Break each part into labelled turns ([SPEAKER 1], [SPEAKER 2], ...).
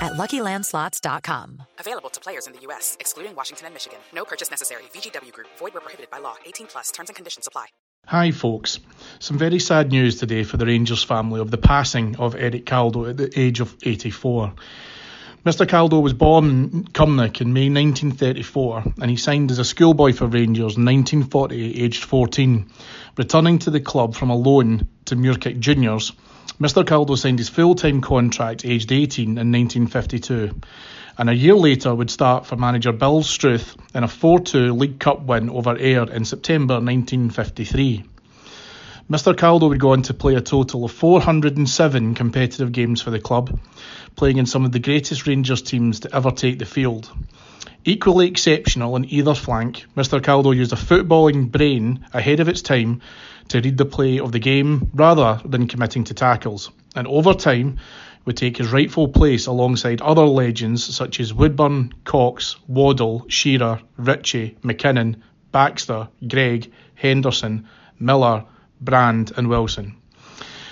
[SPEAKER 1] at LuckyLandSlots.com.
[SPEAKER 2] Available to players in the U.S., excluding Washington and Michigan. No purchase necessary. VGW Group. Void where prohibited by law. 18 plus. Terms and conditions apply.
[SPEAKER 3] Hi, folks. Some very sad news today for the Rangers family of the passing of Eric Caldow at the age of 84. Mr. Caldow was born in Cumnock in May 1934 and he signed as a schoolboy for Rangers in 1940, aged 14. Returning to the club from a loan to Muirkirk Juniors, Mr. Caldow signed his full time contract aged 18 in 1952 and a year later would start for manager Bill Struth in a 4 2 League Cup win over Ayr in September 1953. Mr. Caldo would go on to play a total of 407 competitive games for the club, playing in some of the greatest Rangers teams to ever take the field. Equally exceptional on either flank, Mr. Caldow used a footballing brain ahead of its time to read the play of the game rather than committing to tackles, and over time would take his rightful place alongside other legends such as Woodburn, Cox, Waddell, Shearer, Ritchie, McKinnon, Baxter, Greig, Henderson, Millar, Brand, and Wilson.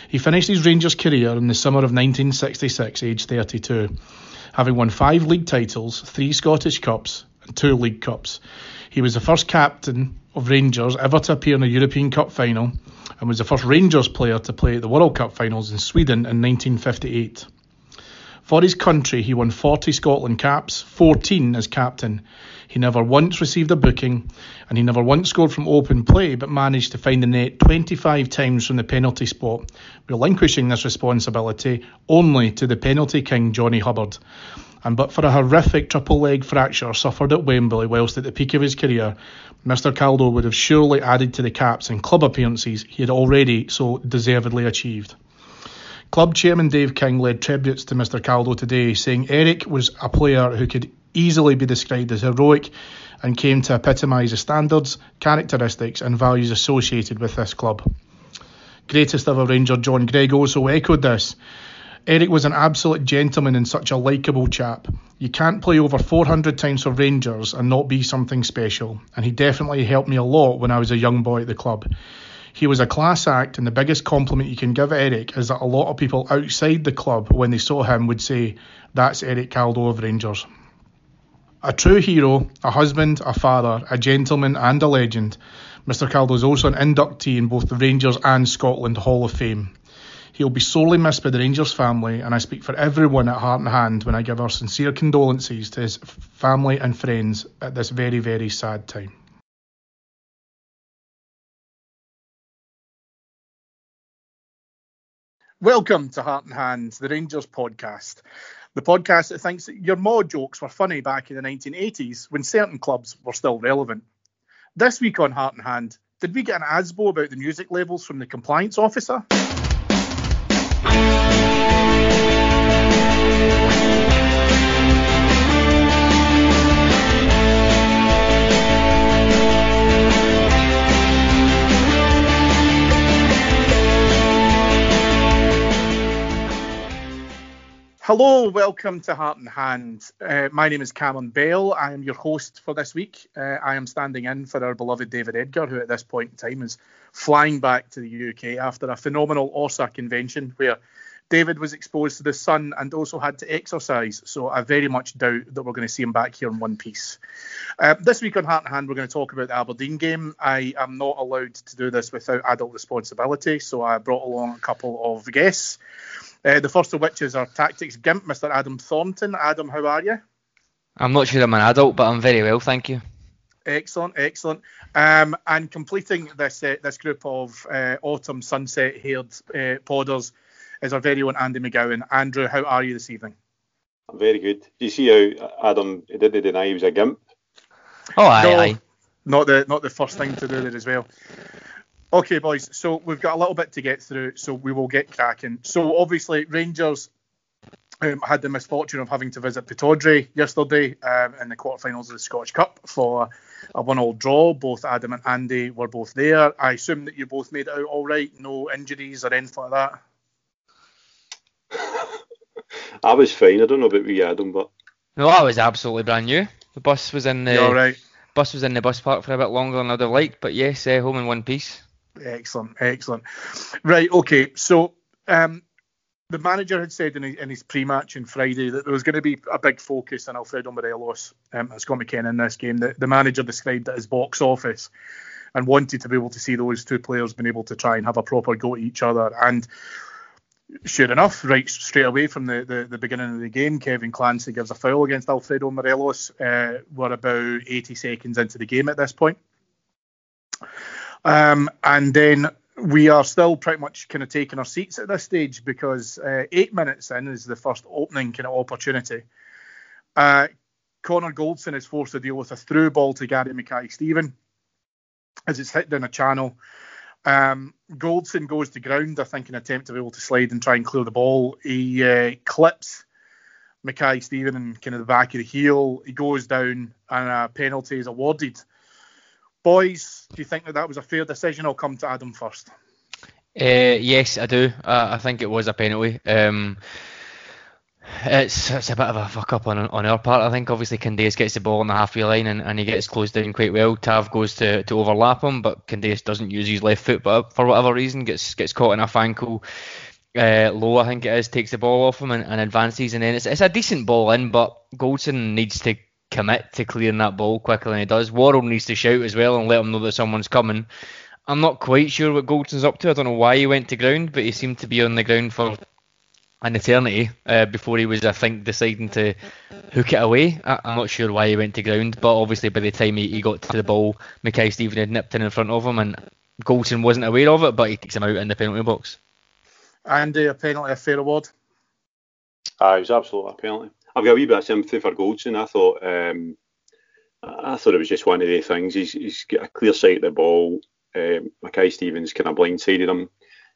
[SPEAKER 3] He finished his Rangers career in the summer of 1966, aged 32, having won five league titles, three Scottish Cups, and two League Cups. He was the first captain of Rangers ever to appear in a European Cup final and was the first Rangers player to play at the World Cup finals in Sweden in 1958. For his country, he won 40 Scotland caps, 14 as captain. He never once received a booking, and he never once scored from open play, but managed to find the net 25 times from the penalty spot, relinquishing this responsibility only to the penalty king Johnny Hubbard. And but for a horrific triple leg fracture suffered at Wembley whilst at the peak of his career, Mr. Caldow would have surely added to the caps and club appearances he had already so deservedly achieved. Club chairman Dave King led tributes to Mr. Caldow today, saying Eric was a player who could easily be described as heroic and came to epitomise the standards, characteristics, and values associated with this club. Greatest ever Ranger John Greig also echoed this. Eric was an absolute gentleman and such a likeable chap. You can't play over 400 times for Rangers and not be something special, and he definitely helped me a lot when I was a young boy at the club. He was a class act, and the biggest compliment you can give Eric is that a lot of people outside the club, when they saw him, would say, That's Eric Caldow of Rangers. A true hero, a husband, a father, a gentleman, and a legend, Mr. Caldow is also an inductee in both the Rangers and Scotland Hall of Fame. He'll be sorely missed by the Rangers family, and I speak for everyone at Heart and Hand when I give our sincere condolences to his family and friends at this very, very sad time. Welcome to Heart and Hand, the Rangers podcast. The podcast that thinks that your mod jokes were funny back in the 1980s when certain clubs were still relevant. This week on Heart and Hand, did we get an ASBO about the music labels from the compliance officer? Hello, welcome to Heart and Hand. Uh, my name is Cameron Bell. I am your host for this week. Uh, I am standing in for our beloved David Edgar, who at this point in time is flying back to the UK after a phenomenal ORSA convention where David was exposed to the sun and also had to exercise. So I very much doubt that we're going to see him back here in one piece. Uh, this week on Heart and Hand, we're going to talk about the Aberdeen game. I am not allowed to do this without adult responsibility, so I brought along a couple of guests. Uh, the first of which is our tactics gimp, Mr. Adam Thornton. Adam, how are you?
[SPEAKER 4] I'm not sure I'm an adult, but I'm very well, thank you.
[SPEAKER 3] Excellent, excellent. Um, and completing this uh, this group of uh, autumn sunset haired uh, podders is our very own Andy McGowan. Andrew, how are you this evening?
[SPEAKER 5] I'm very good. Do you see how Adam didn't deny he was a gimp?
[SPEAKER 4] Oh, aye,
[SPEAKER 3] No,
[SPEAKER 4] aye.
[SPEAKER 3] Not the not the first thing to do there as well. Okay, boys. So we've got a little bit to get through, so we will get cracking. So obviously, Rangers um, had the misfortune of having to visit Pittodrie yesterday um, in the quarterfinals of the Scottish Cup for a one-all draw. Both Adam and Andy were both there. I assume that you both made it out all right, no injuries or anything like that.
[SPEAKER 5] I was fine. I don't know about wee Adam, but
[SPEAKER 4] No, I was absolutely brand new. The bus was in the
[SPEAKER 3] You all right?
[SPEAKER 4] bus was in the bus park for a bit longer than I'd have liked, but yes, uh, home in one piece.
[SPEAKER 3] Excellent, excellent. Right, okay. So um, the manager had said in his, in his pre-match on Friday that there was going to be a big focus on Alfredo Morelos um, and Scott McKenna in this game. The, the manager described it as box office and wanted to be able to see those two players being able to try and have a proper go at each other. And sure enough, right straight away from the, the, the beginning of the game, Kevin Clancy gives a foul against Alfredo Morelos. Uh, we're about 80 seconds into the game at this point. Um, and then we are still pretty much kind of taking our seats at this stage because uh, eight minutes in is the first opening kind of opportunity. Uh, Connor Goldson is forced to deal with a through ball to Gary Mackay-Steven as it's hit down a channel. Um, Goldson goes to ground, I think, in an attempt to be able to slide and try and clear the ball. He uh, clips Mackay-Steven in kind of the back of the heel. He goes down and a penalty is awarded. Boys, do you think that that was a fair decision? I'll come to Adam first.
[SPEAKER 4] Uh, yes, I do. Uh, I think it was a penalty. Um, it's it's a bit of a fuck up on on our part. I think obviously Candeias gets the ball on the halfway line and, and he gets closed down quite well. Tav goes to, to overlap him, but Candeias doesn't use his left foot, but for whatever reason gets gets caught in a ankle. Uh, low, I think it is, takes the ball off him and, and advances, and then it's, it's a decent ball in, but Goldson needs to commit to clearing that ball quicker than he does. Worrall needs to shout as well and let him know that someone's coming. I'm not quite sure what Goldson's up to. I don't know why he went to ground, but he seemed to be on the ground for an eternity uh, before he was, I think, deciding to hook it away. I, I'm not sure why he went to ground, but obviously by the time he, he got to the ball, Mackay-Steven had nipped in in front of him, and Goldson wasn't aware of it, but he takes him out in the penalty box.
[SPEAKER 3] And uh, a penalty, a fair award.
[SPEAKER 5] ah, it was absolutely a penalty. I've got a wee bit of sympathy for Goldson. I thought um, I thought it was just one of the things. He's, he's got a clear sight of the ball. Um, Mackay-Steven's kind of blindsided him.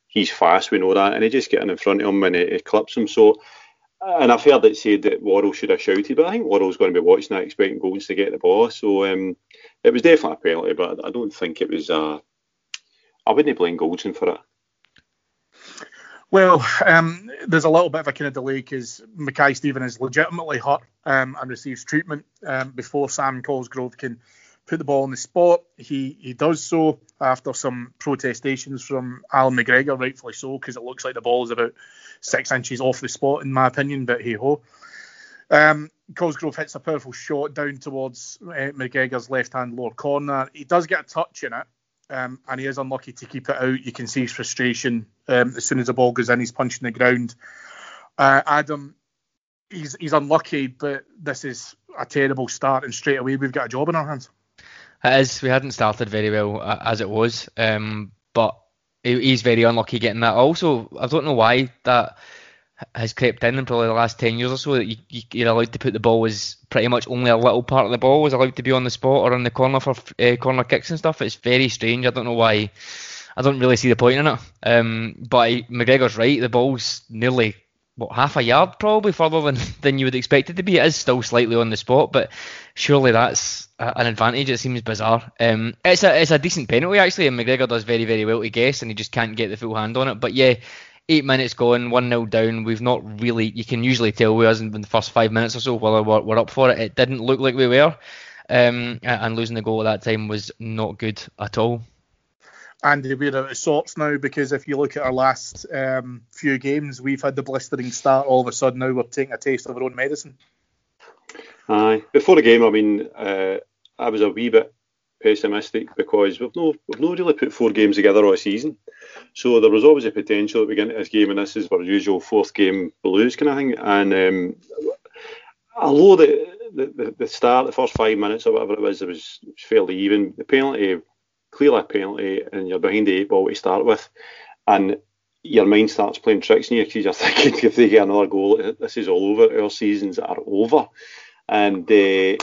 [SPEAKER 5] He's fast, we know that, and he just getting in front of him and it, he clips him. So, and I've heard it said that Worrall should have shouted, but I think Worrall's going to be watching that, expecting Goldson to get the ball. So um, it was definitely a penalty, but I don't think it was. Uh, I wouldn't blame Goldson for it.
[SPEAKER 3] Well, um, there's a little bit of a kind of delay because Mackay-Steven is legitimately hurt um, and receives treatment um, before Sam Cosgrove can put the ball on the spot. He he does so after some protestations from Allan McGregor, rightfully so, because it looks like the ball is about six inches off the spot, in my opinion. But hey ho. Um, Cosgrove hits a powerful shot down towards uh, McGregor's left hand lower corner. He does get a touch in it, um, and he is unlucky to keep it out. You can see his frustration um, as soon as the ball goes in. He's punching the ground. Uh, Adam, he's he's unlucky, but this is a terrible start, and straight away we've got a job in our hands.
[SPEAKER 4] Is. We hadn't started very well uh, as it was, um, but he's very unlucky getting that. Also, I don't know why that has crept in in probably the last 10 years or so that you, you're allowed to put the ball as pretty much only a little part of the ball was allowed to be on the spot or in the corner for uh, corner kicks and stuff. It's very strange. I don't know why. I don't really see the point in it. Um, but McGregor's right. The ball's nearly what half a yard probably further than, than you would expect it to be. It is still slightly on the spot, but surely that's a, an advantage. It seems bizarre. Um, it's a it's a decent penalty actually, and McGregor does very very well to guess, and he just can't get the full hand on it. But yeah, eight minutes gone, one 0 down. We've not really. You can usually tell we wasn't in the first five minutes or so whether we're, we're up for it. It didn't look like we were, um, and losing the goal at that time was not good at all.
[SPEAKER 3] Andy, we're out of sorts now because if you look at our last um, few games, we've had the blistering start. All of a sudden, now we're taking a taste of our own medicine.
[SPEAKER 5] Aye. Before the game, I mean, uh, I was a wee bit pessimistic because we've no we've not really put four games together all season. So there was always a potential that we get this game and this is our usual fourth game blues kind of thing. And um, although the, the the start, the first five minutes or whatever it was, it was, it was fairly even. The penalty, clearly a penalty, and you're behind the eight ball to start with, and your mind starts playing tricks on you because you're thinking if they get another goal, this is all over. Our seasons are over, and. Uh,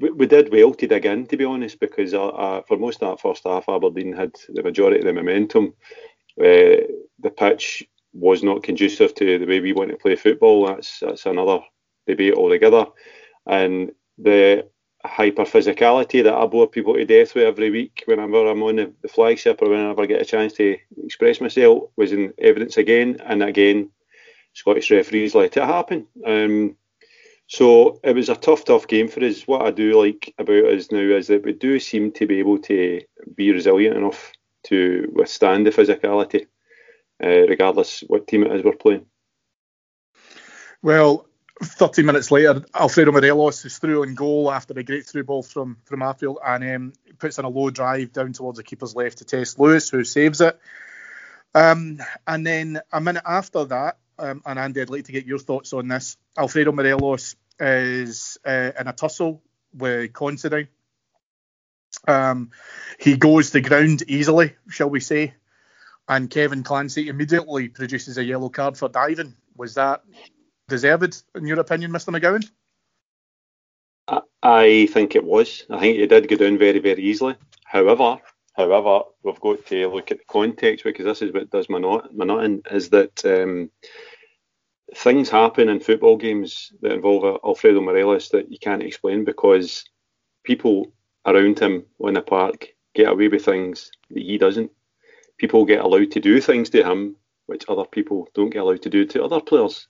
[SPEAKER 5] we did well to dig in, to be honest, because uh, uh, for most of that first half, Aberdeen had the majority of the momentum. Uh, the pitch was not conducive to the way we want to play football. That's that's another debate altogether. And the hyper physicality that I bore people to death with every week whenever I'm on the, the flagship or whenever I get a chance to express myself was in evidence again and again. Scottish referees let it happen. Um, so it was a tough, tough game for us. What I do like about us now is that we do seem to be able to be resilient enough to withstand the physicality, uh, regardless what team it is we're playing.
[SPEAKER 3] Well, 30 minutes later, Alfredo Morelos is through on goal after a great through ball from from Arfield and um, puts in a low drive down towards the keeper's left to test Lewis, who saves it. Um, and then a minute after that, um, and Andy, I'd like to get your thoughts on this. Alfredo Morelos is uh, in a tussle with Considine. Um, he goes to ground easily, shall we say, and Kevin Clancy immediately produces a yellow card for diving. Was that deserved, in your opinion, Mr. McGowan?
[SPEAKER 5] I think it was. I think he did go down very, very easily. However, however, we've got to look at the context because this is what does my not my not in, is that um, things happen in football games that involve Alfredo Morelos that you can't explain because people around him on the park get away with things that he doesn't. People get allowed to do things to him which other people don't get allowed to do to other players.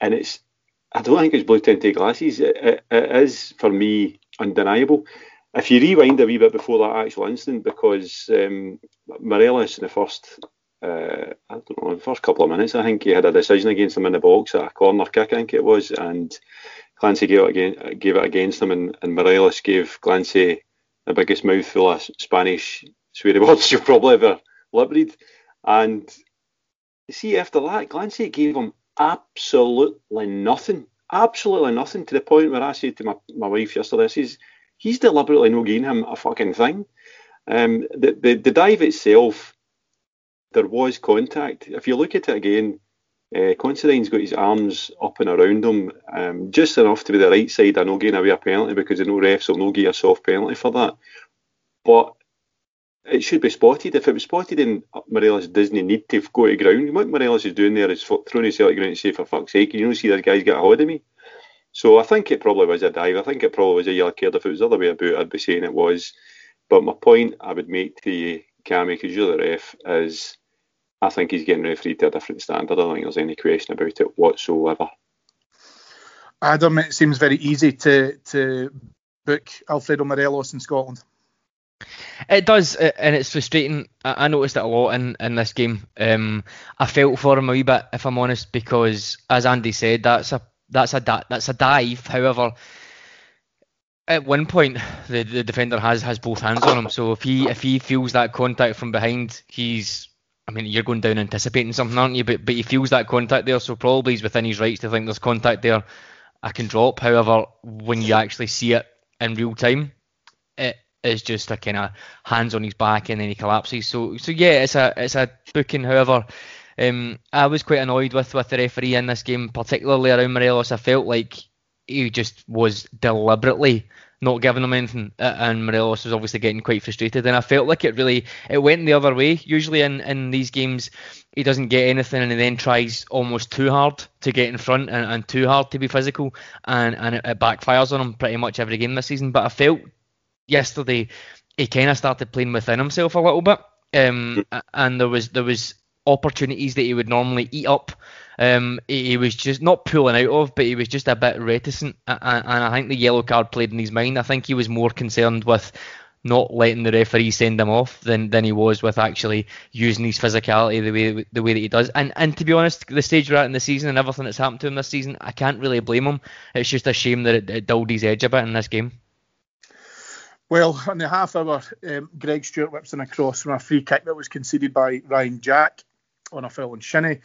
[SPEAKER 5] And it's, I don't think it's blue tinted glasses. It, it, it is, for me, undeniable. If you rewind a wee bit before that actual incident, because um, Morelos in the first uh, I don't know, the first couple of minutes, I think he had a decision against him in the box at a corner kick, I think it was, and Clancy gave it, again, gave it against him, and, and Morelos gave Clancy the biggest mouthful of Spanish sweary words you've probably ever liberated. And you see, after that, Clancy gave him absolutely nothing, absolutely nothing, to the point where I said to my, my wife yesterday, says, he's deliberately no giving him a fucking thing. Um, the, the, the dive itself there was contact. If you look at it again, uh, Considine's got his arms up and around him, um, just enough to be the right side of no getting away a penalty because the no refs will no give a soft penalty for that. But it should be spotted. If it was spotted and Morelos doesn't need to go to ground, what Morelos is doing there is throwing himself to ground and say, for fuck's sake, you don't see this guy's got a hold of me. So I think it probably was a dive. I think it probably was a yellow card. If it was the other way about, I'd be saying it was. But my point I would make to you, Cammy, because you're the ref, is I think he's getting refereed to a different standard. I don't think there's any question about it whatsoever.
[SPEAKER 3] Adam, it seems very easy to to book Alfredo Morelos in Scotland.
[SPEAKER 4] It does, and it's frustrating. I noticed it a lot in, in this game. Um, I felt for him a wee bit, if I'm honest, because as Andy said, that's a that's a that's a dive. However, at one point the, the defender has has both hands on him. So if he if he feels that contact from behind, he's I mean, you're going down anticipating something, aren't you? But but he feels that contact there, so probably he's within his rights to think there's contact there. I can drop. However, when you actually see it in real time, it is just a kind of hands on his back and then he collapses. So so yeah, it's a it's a booking. However, um, I was quite annoyed with with the referee in this game, particularly around Morelos. I felt like he just was deliberately not giving him anything, and Morelos was obviously getting quite frustrated. And I felt like it really it went the other way. Usually in, in these games, he doesn't get anything, and he then tries almost too hard to get in front and, and too hard to be physical, and and it, it backfires on him pretty much every game this season. But I felt yesterday he kind of started playing within himself a little bit, um, and there was there was opportunities that he would normally eat up. Um, he, he was just not pulling out of, but he was just a bit reticent, and, and I think the yellow card played in his mind. I think he was more concerned with not letting the referee send him off than, than he was with actually using his physicality the way the way that he does. And and to be honest, the stage we're at in the season and everything that's happened to him this season, I can't really blame him. It's just a shame that it, it dulled his edge a bit in this game.
[SPEAKER 3] Well, on the half hour, um, Greg Stewart whips in across from a free kick that was conceded by Ryan Jack on a foul on Shinnie.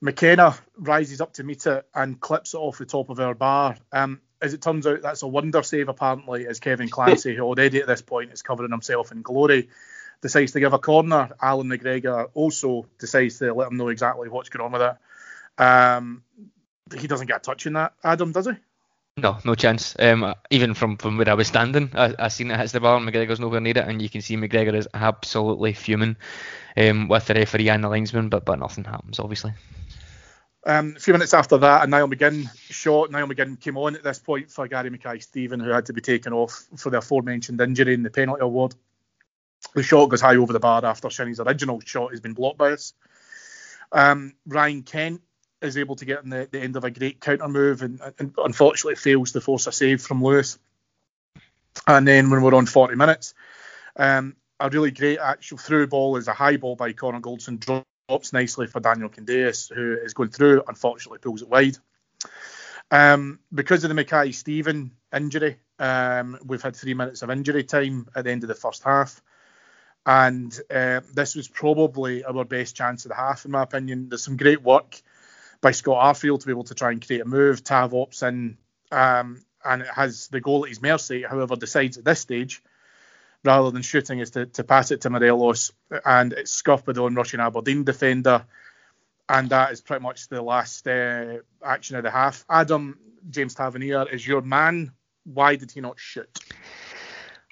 [SPEAKER 3] McKenna rises up to meet it and clips it off the top of our bar. Um, as it turns out, that's a wonder save, apparently, as Kevin Clancy, who already at this point is covering himself in glory, decides to give a corner. Allan McGregor also decides to let him know exactly what's going on with it. Um, he doesn't get a touch in that, Adam, does he?
[SPEAKER 4] No, no chance. Um, even from, from where I was standing, I, I seen it hits the bar. McGregor's nowhere near it, and you can see McGregor is absolutely fuming um, with the referee and the linesman, but but nothing happens, obviously.
[SPEAKER 3] Um, a few minutes after that, a Niall McGinn shot. Niall McGinn came on at this point for Gary Mackay-Steven, who had to be taken off for the aforementioned injury in the penalty award. The shot goes high over the bar after Shinnie's original shot has been blocked by us. Um, Ryan Kent is able to get in the, the end of a great counter move and, and, unfortunately fails to force a save from Lewis. And then when we're on 40 minutes, um, a really great actual through ball is a high ball by Connor Goldson drops nicely for Daniel Candeias, who is going through, unfortunately pulls it wide. Um, because of the Mackay-Steven injury, um, we've had three minutes of injury time at the end of the first half. And uh, this was probably our best chance of the half, in my opinion. There's some great work by Scott Arfield to be able to try and create a move. Tav opts in, um, and it has the goal at his mercy. However, decides at this stage rather than shooting is to, to pass it to Morelos and it's scuffed by the Russian Aberdeen defender. And that is pretty much the last uh, action of the half. Adam, James Tavernier is your man. Why did he not shoot?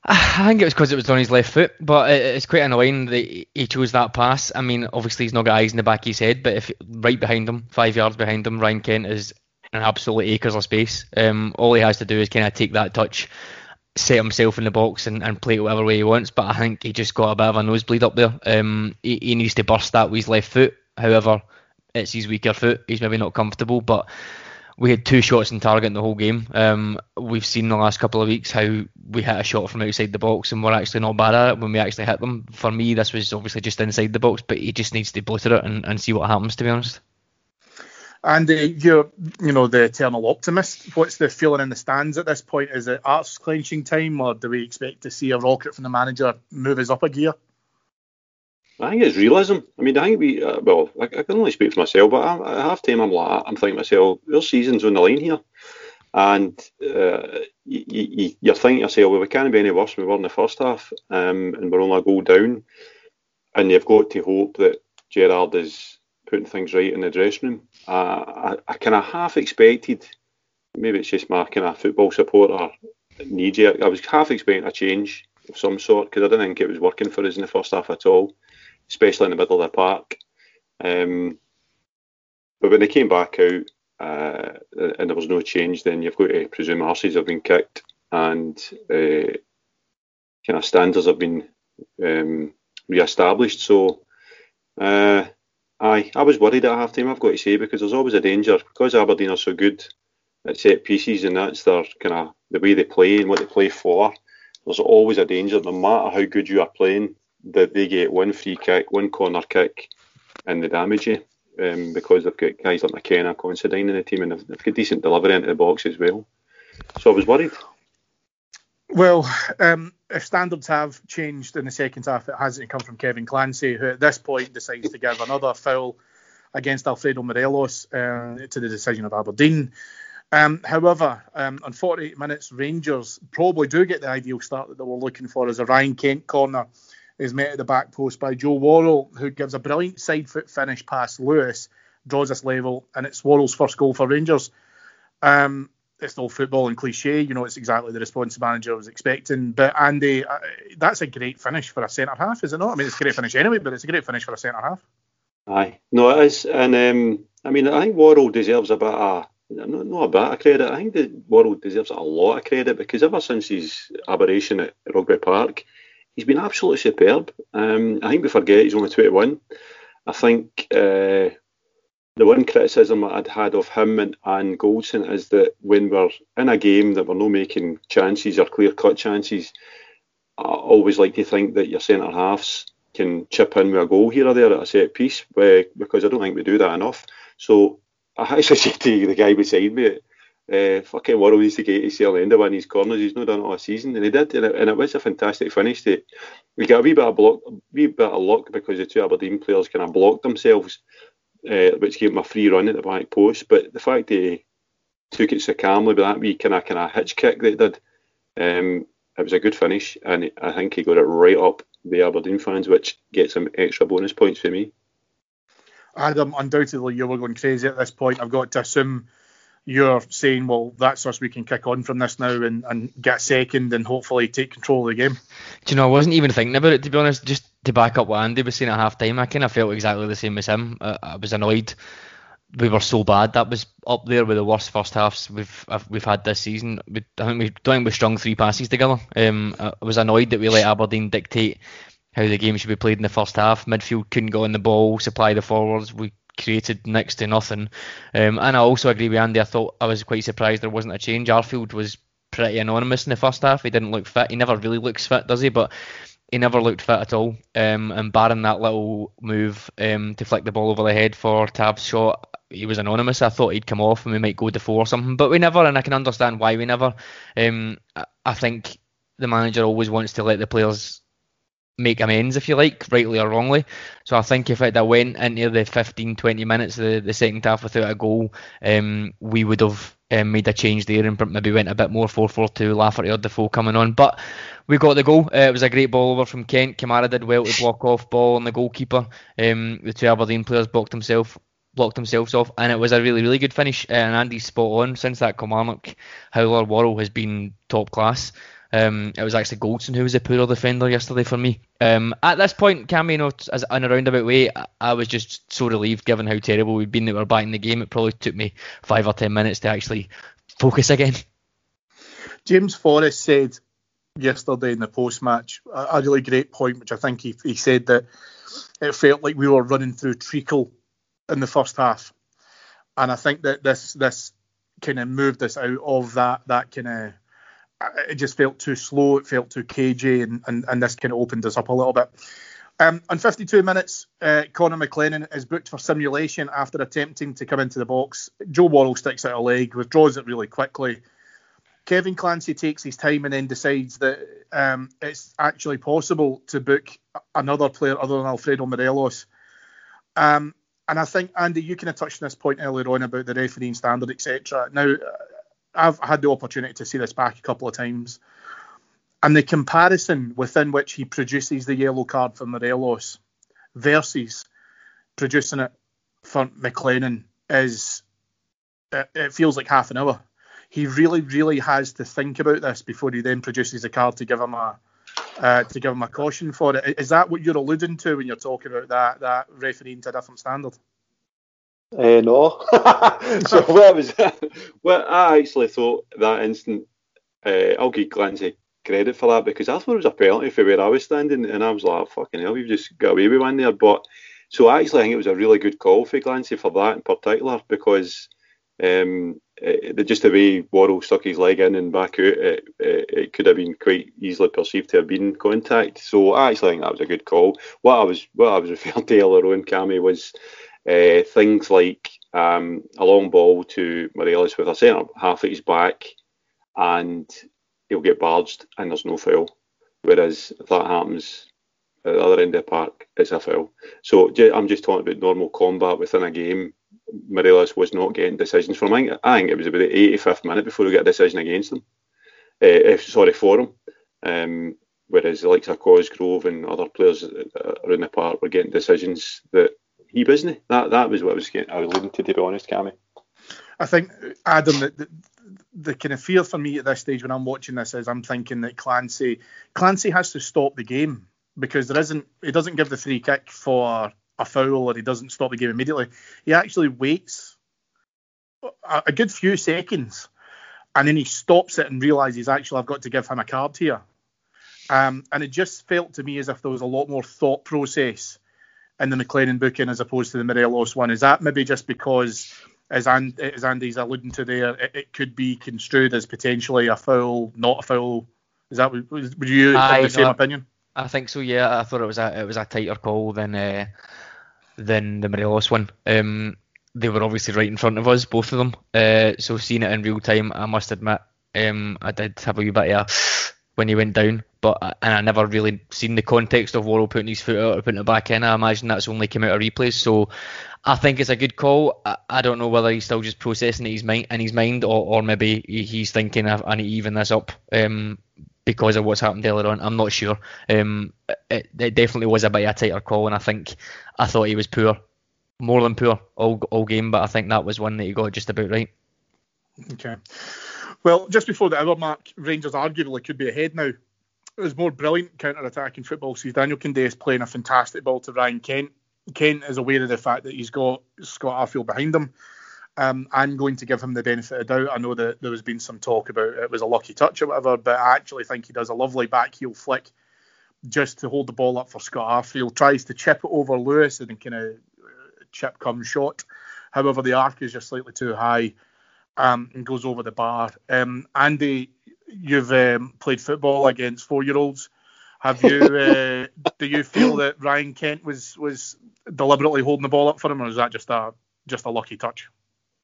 [SPEAKER 4] I think it was because it was on his left foot, but it's quite annoying that he chose that pass. I mean, obviously he's not got eyes in the back of his head, but if right behind him, five yards behind him, Ryan Kent is an absolute acres of space. Um, all he has to do is kind of take that touch set himself in the box and, and play it whatever way he wants. But I think he just got a bit of a nosebleed up there. Um, he, he needs to burst that with his left foot. However, it's his weaker foot. He's maybe not comfortable, but we had two shots in target in the whole game. Um, we've seen the last couple of weeks how we hit a shot from outside the box and we're actually not bad at it when we actually hit them. For me, this was obviously just inside the box, but he just needs to blitter it and, and see what happens, to be honest.
[SPEAKER 3] And you're, you know, the eternal optimist. What's the feeling in the stands at this point? Is it arse clenching time, or do we expect to see a rocket from the manager move us up a gear?
[SPEAKER 5] I think it's realism. I mean, I think we, uh, well, I, I, can only speak for myself, but at half time I'm like, I'm thinking myself, there's seasons on the line here. And uh, you, you, you're thinking yourself, well, we can't be any worse than we were in the first half, um, and we're only a goal down. And you've got to hope that Gerrard is putting things right in the dressing room. Uh, I, I kind of half expected, maybe it's just my kind of football supporter knee jerk. I was half expecting a change of some sort because I didn't think it was working for us in the first half at all, especially in the middle of the park. Um, but when they came back out uh, and there was no change, then you've got to presume horses have been kicked and uh, kind of standards have been um, re-established. So uh, Aye, I was worried at half time, I've got to say, because there's always a danger because Aberdeen are so good at set pieces and that's their kind of the way they play and what they play for. There's always a danger, no matter how good you are playing, that they get one free kick, one corner kick, and they damage you um, because they've got guys like McKenna, Considine in the team, and they've, they've got decent delivery into the box as well. So I was worried.
[SPEAKER 3] Well, um, if standards have changed in the second half, it hasn't come from Kevin Clancy, who at this point decides to give another foul against Alfredo Morelos uh, to the decision of Aberdeen. Um, however, um, on 48 minutes, Rangers probably do get the ideal start that they were looking for as a Ryan Kent corner is met at the back post by Joe Worrall, who gives a brilliant side foot finish past Lewis, draws us level, and it's Worrall's first goal for Rangers. Um, it's all football and cliche. You know, it's exactly the response the manager was expecting. But Andy, uh, that's a great finish for a centre half, is it not? I mean, it's a great finish anyway, but it's a great finish for a centre half.
[SPEAKER 5] Aye, no, it is, and um, I mean, I think Worrall deserves a bit of not, not a bit of credit. I think that Worrall deserves a lot of credit because ever since his aberration at Rugby Park, he's been absolutely superb. Um, I think we forget he's only 21. I think uh, the one criticism I'd had of him and, and Goldson is that when we're in a game that we're not making chances or clear cut chances, I always like to think that your centre halves can chip in with a goal here or there at a set piece because I don't think we do that enough. So I actually said to the guy beside me, uh, fucking Worrall needs to get to see the end of one of his corners. He's not done it all season, and he did, and it, was a fantastic finish. To, we got a wee bit of block, a wee bit of luck because the two Aberdeen players kind of blocked themselves, uh, which gave him a free run at the back post. But the fact he took it so calmly with that wee kind of kind of hitch kick that he did, um, it was a good finish, and I think he got it right up the Aberdeen fans, which gets him extra bonus points for me.
[SPEAKER 3] Adam, undoubtedly you were going crazy at this point. I've got to assume you're saying, well, that's us. We can kick on from this now and, and get second and hopefully take control of the game.
[SPEAKER 4] Do you know, I wasn't even thinking about it to be honest. Just to back up what Andy was saying at half time, I kind of felt exactly the same as him. I, I was annoyed. We were so bad. That was up there with the worst first halves we've we've had this season. We, I think we don't think we strung three passes together. Um, I was annoyed that we let Aberdeen dictate how the game should be played in the first half. Midfield couldn't go in the ball, supply the forwards. We created next to nothing. Um, and I also agree with Andy. I thought I was quite surprised there wasn't a change. Arfield was pretty anonymous in the first half. He didn't look fit. He never really looks fit, does he? But he never looked fit at all. Um, and barring that little move um, to flick the ball over the head for Tav's shot, he was anonymous. I thought he'd come off and we might go to four or something, but we never. And I can understand why we never. Um, I think the manager always wants to let the players make amends, if you like, rightly or wrongly. So I think if it had went into the 15, 20 minutes of the, the second half without a goal, um, we would have um, made a change there and maybe went a bit more 4-4-2, Lafferty or Defoe coming on. But we got the goal. Uh, it was a great ball over from Kent. Kamara did well to block off ball on the goalkeeper. Um, the two Aberdeen players blocked himself blocked themselves off, and it was a really, really good finish. And Andy's spot on. Since that Kilmarnock, Howler Worrall has been top class. Um, it was actually Goldson who was a poorer defender yesterday for me. Um, at this point, Cammy, you know, as in a roundabout way, I, I was just so relieved given how terrible we'd been that we were back in the game. It probably took me five or ten minutes to actually focus again.
[SPEAKER 3] James Forrest said yesterday in the post match a, a really great point, which I think he, he said that it felt like we were running through treacle in the first half, and I think that this this kind of moved us out of that that kind of it just felt too slow. It felt too cagey, and, and, and this kind of opened us up a little bit. Um, on 52 minutes, uh, Connor McLennan is booked for simulation after attempting to come into the box. Joe Worrall sticks out a leg, withdraws it really quickly. Kevin Clancy takes his time and then decides that um, it's actually possible to book another player other than Alfredo Morelos. Um, and I think, Andy, you kind of touched on this point earlier on about the refereeing standard, etc. Now, I've had the opportunity to see this back a couple of times, and the comparison within which he produces the yellow card for Morelos versus producing it for McLennan is it, it feels like half an hour. He really, really has to think about this before he then produces a card to give him a uh, to give him a caution for it. Is that what you're alluding to when you're talking about that that refereeing to a different standard?
[SPEAKER 5] Uh, no. so what was what I actually thought that instant. Uh, I'll give Clancy credit for that because I thought it was a penalty for where I was standing, and I was like, "Fucking hell, we've just got away with one there." But so I actually think it was a really good call for Clancy for that in particular because um, it, just the way Worrall stuck his leg in and back out, it, it, it, could have been quite easily perceived to have been contact. So I actually think that was a good call. What I was what I was referring to earlier on, Cammy, was uh, things like um, a long ball to Morelos with a centre half at his back, and he'll get barged and there's no foul. Whereas if that happens at the other end of the park, it's a foul. So I'm just talking about normal combat within a game. Morelos was not getting decisions from him. I think it was about the 85th minute before we got a decision against him. Uh, if, sorry, for him. Um, whereas the likes of Cosgrove and other players around the park were getting decisions that he wasn't. That that was what I was getting, I was alluding to, to be honest, Cammy.
[SPEAKER 3] I think Adam, the, the, the kind of fear for me at this stage when I'm watching this is I'm thinking that Clancy Clancy has to stop the game because there isn't he doesn't give the free kick for a foul or he doesn't stop the game immediately. He actually waits a, a good few seconds and then he stops it and realizes actually I've got to give him a card here. Um, and it just felt to me as if there was a lot more thought process in the McLennan booking as opposed to the Morelos one. Is that maybe just because, as, and, as Andy's alluding to there, it, it, could be construed as potentially a foul, not a foul? Is that would you have the same no, opinion?
[SPEAKER 4] I think so. Yeah, I thought it was a it was a tighter call than uh, than the Morelos one. Um, they were obviously right in front of us, both of them. Uh, so seeing it in real time, I must admit, um, I did have a wee bit of when he went down, but uh, and I never really seen the context of Worrall putting his foot out or putting it back in. I imagine that's only came out of replays. So I think it's a good call. I, I don't know whether he's still just processing it his mind, in his mind, or, or maybe he's thinking I need to even this up. Um, because of what's happened earlier on. I'm not sure. Um, it, it, definitely was a bit of a tighter call, and I think I thought he was poor, more than poor all all game. But I think that was one that he got just about right.
[SPEAKER 3] Okay. Well, just before the hour mark, Rangers arguably could be ahead now. It was more brilliant counter-attacking football sees Daniel Candeias playing a fantastic ball to Ryan Kent. Kent is aware of the fact that he's got Scott Arfield behind him. Um, I'm going to give him the benefit of doubt. I know that there has been some talk about it was a lucky touch or whatever, but I actually think he does a lovely back heel flick just to hold the ball up for Scott Arfield. Tries to chip it over Lewis and then kind of uh, chip comes short. However, the arc is just slightly too high um, and goes over the bar. Um, Andy, you've um, played football against four-year-olds. Have you? Uh, do you feel that Ryan Kent was was deliberately holding the ball up for him, or is that just a just a lucky touch?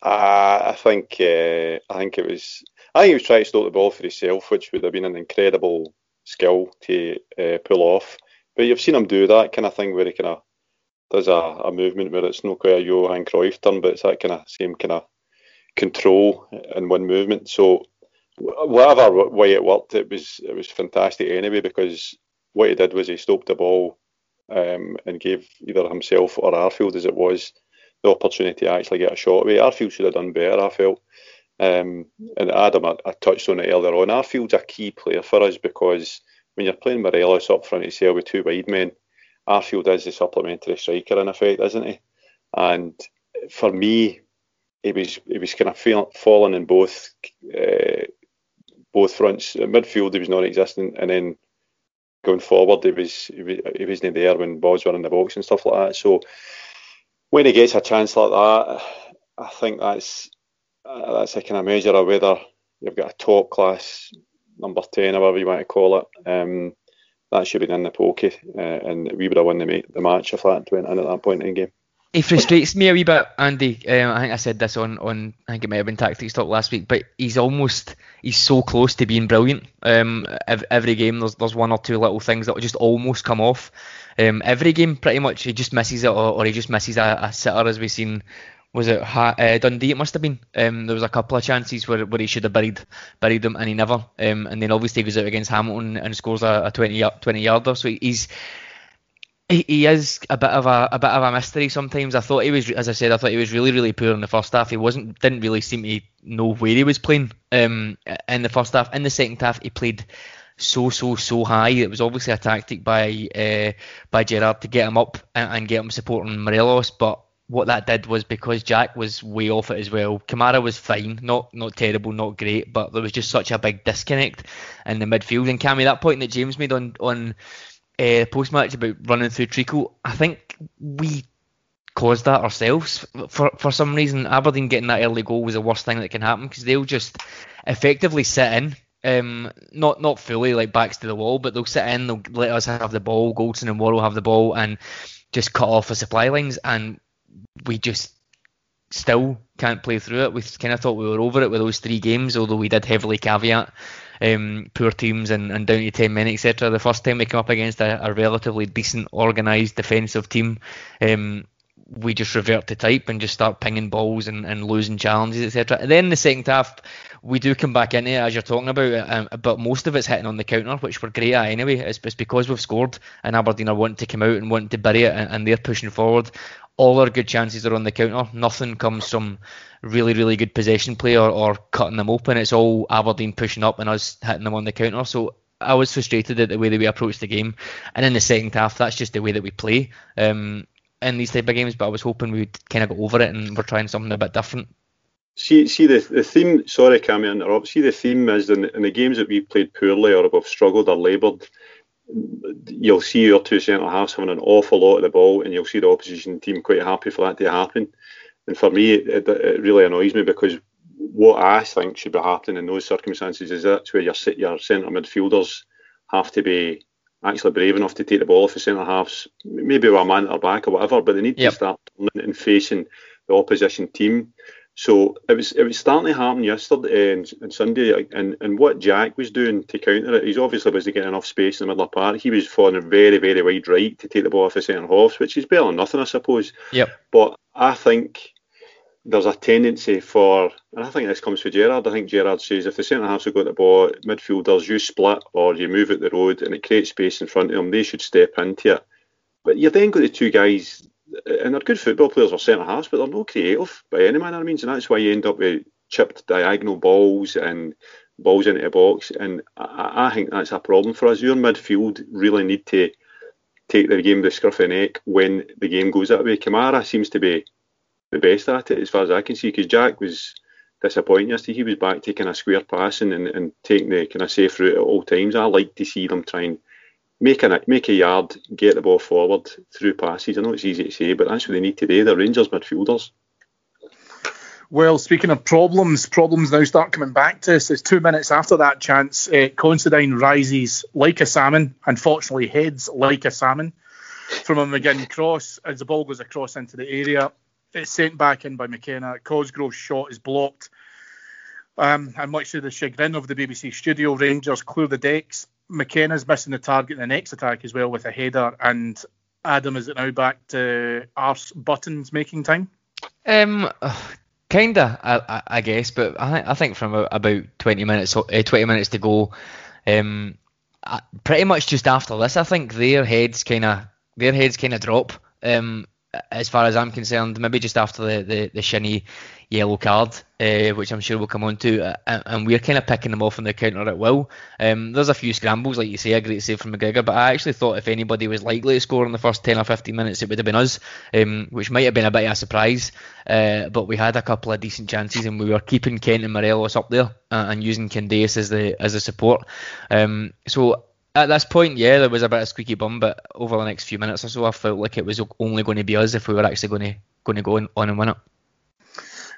[SPEAKER 5] Uh, I think uh, I think it was I think he was trying to stop the ball for himself, which would have been an incredible skill to uh, pull off. But you've seen him do that kind of thing where he kind of does a, a movement where it's not quite a Johan Cruyff turn, but it's that kind of same kind of control in one movement. So whatever way it worked, it was it was fantastic anyway because what he did was he stopped the ball um, and gave either himself or Arfield as it was the opportunity to actually get a shot away. Arfield should have done better, I felt. Um, and Adam, I, I, touched on it earlier on. Arfield's a key player for us because when you're playing Morelos up front yourself with two wide men, Arfield is the supplementary striker in effect, isn't he? And for me, he was he was kind of falling in both uh, both fronts. Midfield, he was non-existent, and then going forward, he was he, was, he wasn't there when balls were in the box and stuff like that. So when he gets a chance like that, I think that's uh, that's a kind of measure of whether you've got a top class number ten or whatever you want to call it. Um, that should be in the pokey, uh, and we would have won the, the match if that went in at that point in the game.
[SPEAKER 4] He frustrates me a wee bit, Andy. Um, I think I said this on, on I think it might have been Tactics Talk last week, but he's almost he's so close to being brilliant. Um, every game there's there's one or two little things that just almost come off. Um, every game, pretty much, he just misses it, or, or he just misses a, a sitter, as we've seen. Was it uh, Dundee? It must have been. Um, there was a couple of chances where, where he should have buried buried them, and he never. Um, and then obviously he goes out against Hamilton and scores a, a 20 20 yarder. So he's he, he is a bit of a, a bit of a mystery sometimes. I thought he was, as I said, I thought he was really really poor in the first half. He wasn't didn't really seem to know where he was playing um, in the first half. In the second half, he played so so so high. It was obviously a tactic by uh, by Gerrard to get him up and, and, get him supporting Morelos, but what that did was because Jack was way off it as well. Kamara was fine, not not terrible, not great, but there was just such a big disconnect in the midfield. And Cammy, that point that James made on on uh, post match about running through Treacle, I think we caused that ourselves for for some reason. Aberdeen getting that early goal was the worst thing that can happen because they'll just effectively sit in um, not not fully like backs to the wall, but they'll sit in, they'll let us have the ball, Goldson and Worrall have the ball, and just cut off the supply lines, and we just still can't play through it. We kind of thought we were over it with those three games, although we did heavily caveat um, poor teams and, and down to 10 men, etc. The first time we came up against a, a relatively decent, organised defensive team, um, we just revert to type and just start pinging balls and, and losing challenges, etc. And then the second half, we do come back in it as you're talking about, um, but most of it's hitting on the counter, which we're great at anyway. It's, it's because we've scored and Aberdeen are wanting to come out and wanting to bury it, and, and they're pushing forward. All our good chances are on the counter. Nothing comes from really, really good possession play or, or cutting them open. It's all Aberdeen pushing up and us hitting them on the counter. So I was frustrated at the way that we approached the game. And in the second half, that's just the way that we play um, in these type of games. But I was hoping we would kind of go over it and we're trying something a bit different.
[SPEAKER 5] See, see the the theme. Sorry, Cammy, interrupt. See, the theme is in, in the games that we've played poorly or we've struggled or laboured. you'll see your two centre halves having an awful lot of the ball, and you'll see the opposition team quite happy for that to happen. And for me, it, it really annoys me because what I think should be happening in those circumstances is that's where your your centre midfielders have to be actually brave enough to take the ball off the centre halves, maybe with a man at their back or whatever, but they need yep. to start turning and facing the opposition team. So it was it was starting to happen yesterday and, and Sunday, and, and what Jack was doing to counter it, he's obviously wasn't getting enough space in the middle of the park. He was falling very very wide right to take the ball off the centre halves, which is better than nothing, I suppose.
[SPEAKER 4] Yep.
[SPEAKER 5] But I think there's a tendency for, and I think this comes from Gerrard. I think Gerrard says if the centre halves have got the ball, midfielders you split or you move at the road and it creates space in front of them, they should step into it. But you then got the two guys and they're good football players or centre halves, but they're not creative by any manner of means, and that's why you end up with chipped diagonal balls and balls into the box. And I, I think that's a problem for us. Your midfield really need to take the game to the scruff of the neck when the game goes that way. Kamara seems to be the best at it as far as I can see, because Jack was disappointing yesterday. He was back taking a square passing and, and taking the kind of safe route at all times. I like to see them try and make a make a yard, get the ball forward through passes. I know it's easy to say, but that's what they need today. The Rangers midfielders.
[SPEAKER 3] Well, speaking of problems, problems now start coming back to us. It's two minutes after that chance. Uh, Considine rises like a salmon, unfortunately heads like a salmon from a McGinn cross as the ball goes across into the area. It's sent back in by McKenna. Cosgrove's shot is blocked. Um, and much to the chagrin of the BBC studio, Rangers clear the decks McKenna's missing the target in the next attack as well with a header, and Adam is it now back to arse buttons making time?
[SPEAKER 4] Um, kinda, I, I guess, but I, I think from about 20 minutes, uh, 20 minutes to go, um, pretty much just after this, I think their heads kind of their heads kind of drop. Um, as far as I'm concerned, maybe just after the, the, the yellow card, uh, which I'm sure we'll come on to, uh, and we're kind of picking them off on the counter at will. Um, there's a few scrambles, like you say, a great save from McGregor, but I actually thought if anybody was likely to score in the first 10 or 15 minutes, it would have been us, um, which might have been a bit of a surprise. Uh, but we had a couple of decent chances, and we were keeping Kent and Morelos up there uh, and using Candeias as the as a support. Um, so at this point, yeah, there was a bit of squeaky bum, but over the next few minutes or so, I felt like it was only going to be us if we were actually going to going to go on and win it.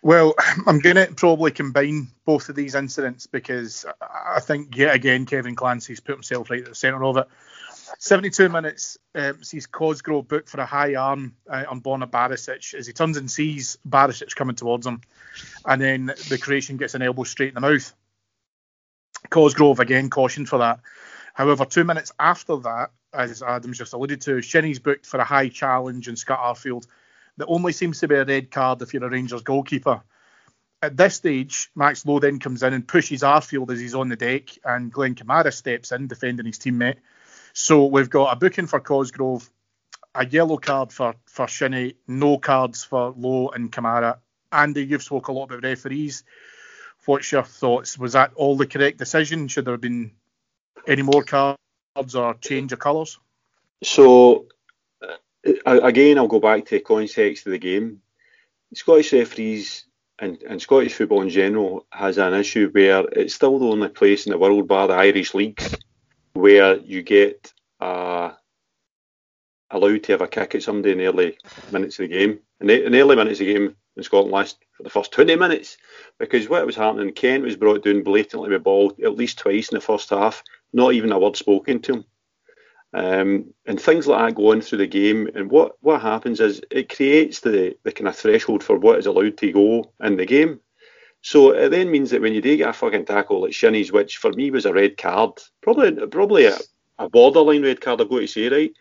[SPEAKER 3] Well, I'm going to probably combine both of these incidents because I think yet again Kevin Clancy's put himself right at the centre of it. 72 minutes um, sees Cosgrove booked for a high arm uh, on Borna Barisic as he turns and sees Barisic coming towards him, and then the Croatian gets an elbow straight in the mouth. Cosgrove again cautioned for that. However, two minutes after that, as Adams just alluded to, Shinnie's booked for a high challenge in Scott Arfield that only seems to be a red card if you're a Rangers goalkeeper. At this stage, Max Lowe then comes in and pushes Arfield as he's on the deck, and Glenn Kamara steps in defending his teammate. So we've got a booking for Cosgrove, a yellow card for, for Shinnie, no cards for Lowe and Kamara. Andy, you've spoke a lot about referees. What's your thoughts? Was that all the correct decision? Should there have been any more cards or change of colours?
[SPEAKER 5] So, uh, again, I'll go back to the context of the game. Scottish referees and, and Scottish football in general has an issue where it's still the only place in the world, bar the Irish leagues, where you get uh, allowed to have a kick at somebody in the early minutes of the game. In the, in the early minutes of the game in Scotland last for the first 20 minutes, because what was happening, Kent was brought down blatantly with ball at least twice in the first half not even a word spoken to him. Um, and things like that go on through the game. And what, what happens is it creates the, the kind of threshold for what is allowed to go in the game. So it then means that when you do get a fucking tackle like Shinnie's, which for me was a red card, probably probably a, a borderline red card, I've got to say, right?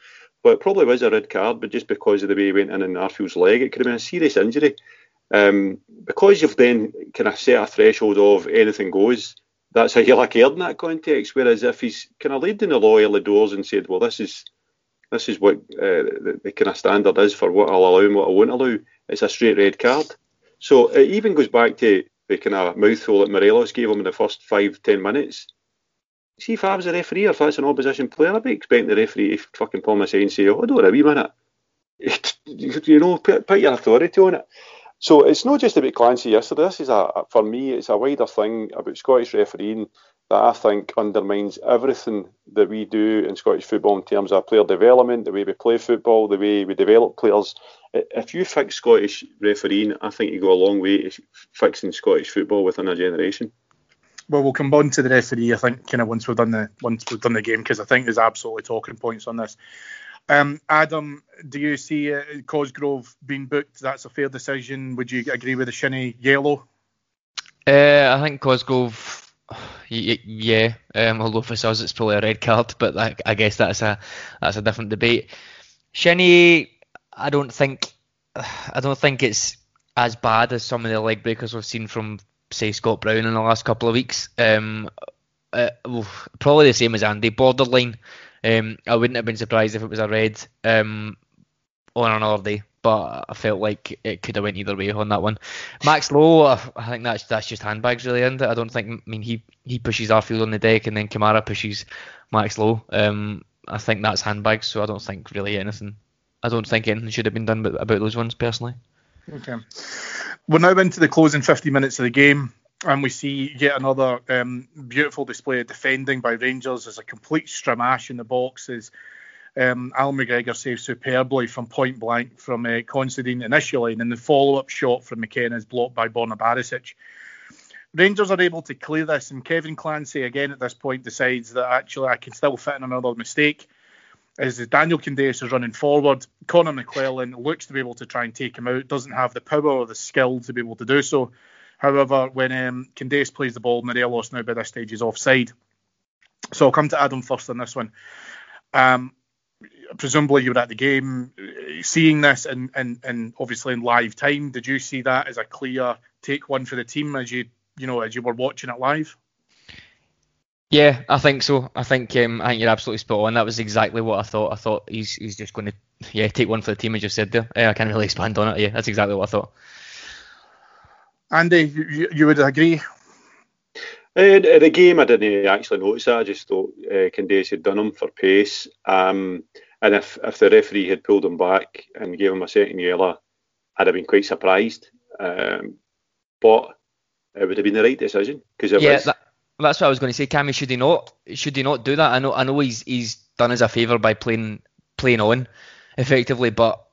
[SPEAKER 5] But it probably was a red card, but just because of the way he went in in Arfield's leg, it could have been a serious injury. Um, because you've then kind of set a threshold of anything goes, that's how you're cared in that context. Whereas if he's kind of laid in the law early doors and said, well, this is this is what uh, the, the, kind of standard is for what I'll allow and what I won't allow, it's a straight red card. So it even goes back to the kind of mouthful that Morelos gave him in the first five, ten minutes. See, if I was a referee or if that's an opposition player, I'd be expecting the referee to fucking pull my side and say, oh, hold on a wee minute. you know, put, put your authority on it. So it's not just about Clancy yesterday. This is a for me, it's a wider thing about Scottish refereeing that I think undermines everything that we do in Scottish football in terms of player development, the way we play football, the way we develop players. If you fix Scottish refereeing, I think you go a long way to fixing Scottish football within a generation.
[SPEAKER 3] Well, we'll come on to the referee. I think kind of once we've done the once we've done the game because I think there's absolutely talking points on this. Um, Adam, do you see uh, Cosgrove being booked? That's a fair decision. Would you agree with the Shinnie yellow?
[SPEAKER 4] Uh, I think Cosgrove yeah, um, although for us it's probably a red card, but I, I guess that's a that's a different debate. Shinnie, I don't think I don't think it's as bad as some of the leg breakers we've seen from say Scott Brown in the last couple of weeks. Um, uh, probably the same as Andy, borderline. Um, I wouldn't have been surprised if it was a red um, on another day but I felt like it could have went either way on that one. Max Lowe, I think that's that's just handbags really, and I don't think. I mean, he he pushes Arfield on the deck, and then Kamara pushes Max Lowe. Um, I think that's handbags, so I don't think really anything. I don't think anything should have been done about, those ones personally.
[SPEAKER 3] Okay, we're now into the closing 50 minutes of the game. And we see yet another um, beautiful display of defending by Rangers. There's a complete stramash in the boxes. Um, Al McGregor saves superbly from point blank from uh, Considine initially, and then the follow up shot from McKenna is blocked by Borna Barisic. Rangers are able to clear this, and Kevin Clancy again at this point decides that actually I can still fit in another mistake. As Daniel Candeias is running forward, Connor McLennan looks to be able to try and take him out, doesn't have the power or the skill to be able to do so. However, when um, Candeias plays the ball, Morelos now by this stage is offside. So I'll come to Adam first on this one. Um, presumably you were at the game, seeing this and and and obviously in live time. Did you see that as a clear take one for the team as you you know as you were watching it live?
[SPEAKER 4] Yeah, I think so. I think um, I think you're absolutely spot on. That was exactly what I thought. I thought he's he's just going to yeah take one for the team as you said there. Yeah, I can't really expand on it. Yeah, that's exactly what I thought.
[SPEAKER 3] Andy, you, you would agree?
[SPEAKER 5] Uh, the game, I didn't actually notice that. I just thought uh, Candeias had done him for pace. Um, and if, if the referee had pulled him back and gave him a second yellow, I'd have been quite surprised. Um, but it would have been the right decision because
[SPEAKER 4] yeah,
[SPEAKER 5] was,
[SPEAKER 4] that, that's what I was going to say. Cammy, should he not? Should he not do that? I know, I know, he's he's done us a favour by playing playing on effectively, but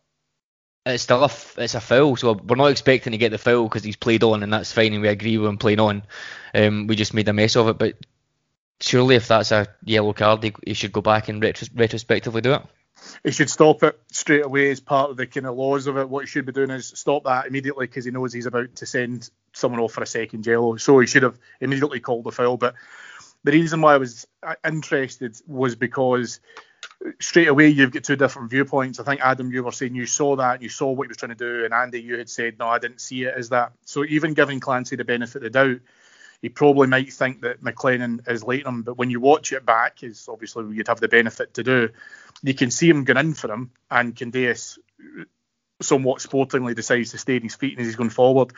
[SPEAKER 4] it's still a it's a foul. So we're not expecting to get the foul because he's played on, and that's fine, and we agree with him playing on. Um, we just made a mess of it, but surely if that's a yellow card, he, he should go back and retros- retrospectively do it.
[SPEAKER 3] He should stop it straight away as part of the kind of laws of it. What he should be doing is stop that immediately because he knows he's about to send someone off for a second yellow. So he should have immediately called the foul. But the reason why I was uh, interested was because straight away you've got two different viewpoints. I think Adam, you were saying you saw that, you saw what he was trying to do, and Andy, you had said no, I didn't see it as that. So even giving Clancy the benefit of the doubt, he probably might think that McLennan is later him, but when you watch it back, is obviously you'd have the benefit to do. You can see him going in for him, and Candeias somewhat sportingly decides to stay in his feet and he's going forward.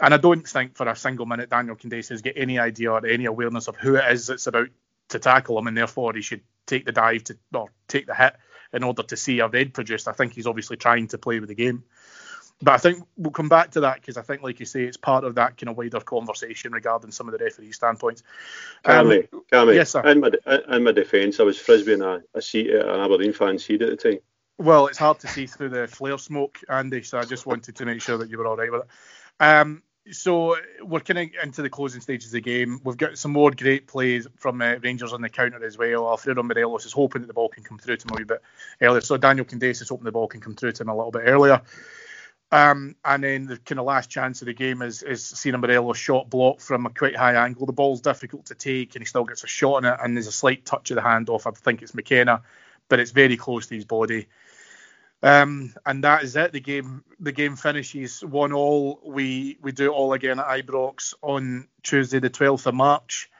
[SPEAKER 3] And I don't think for a single minute Daniel Candeias has got any idea or any awareness of who it is that's about to tackle him, and therefore he should take the dive to or take the hit in order to see a red produced. I think he's obviously trying to play with the game. But I think we'll come back to that because I think, like you say, it's part of that kind of wider conversation regarding some of the referee standpoints.
[SPEAKER 5] Um, Cammy, Cammy,
[SPEAKER 3] yes, sir.
[SPEAKER 5] In my, in my defence, I was frisbeeing a, a seat at an Aberdeen fan seat at the time.
[SPEAKER 3] Well, it's hard to see through the flare smoke, Andy, so I just wanted to make sure that you were all right with it. Um, so we're kind of into the closing stages of the game. We've got some more great plays from uh, Rangers on the counter as well. Alfredo Morelos is hoping that the ball can come through to him a wee bit earlier. So Daniel Candeias is hoping the ball can come through to him a little bit earlier. Um, and then the kind of last chance of the game is is seeing Morelos shot blocked from a quite high angle. The ball's difficult to take, and he still gets a shot on it. And there's a slight touch of the hand off. I think it's McKenna, but it's very close to his body. Um, and that is it. The game the game finishes one all. We we do it all again at Ibrox on Tuesday the 12th of March.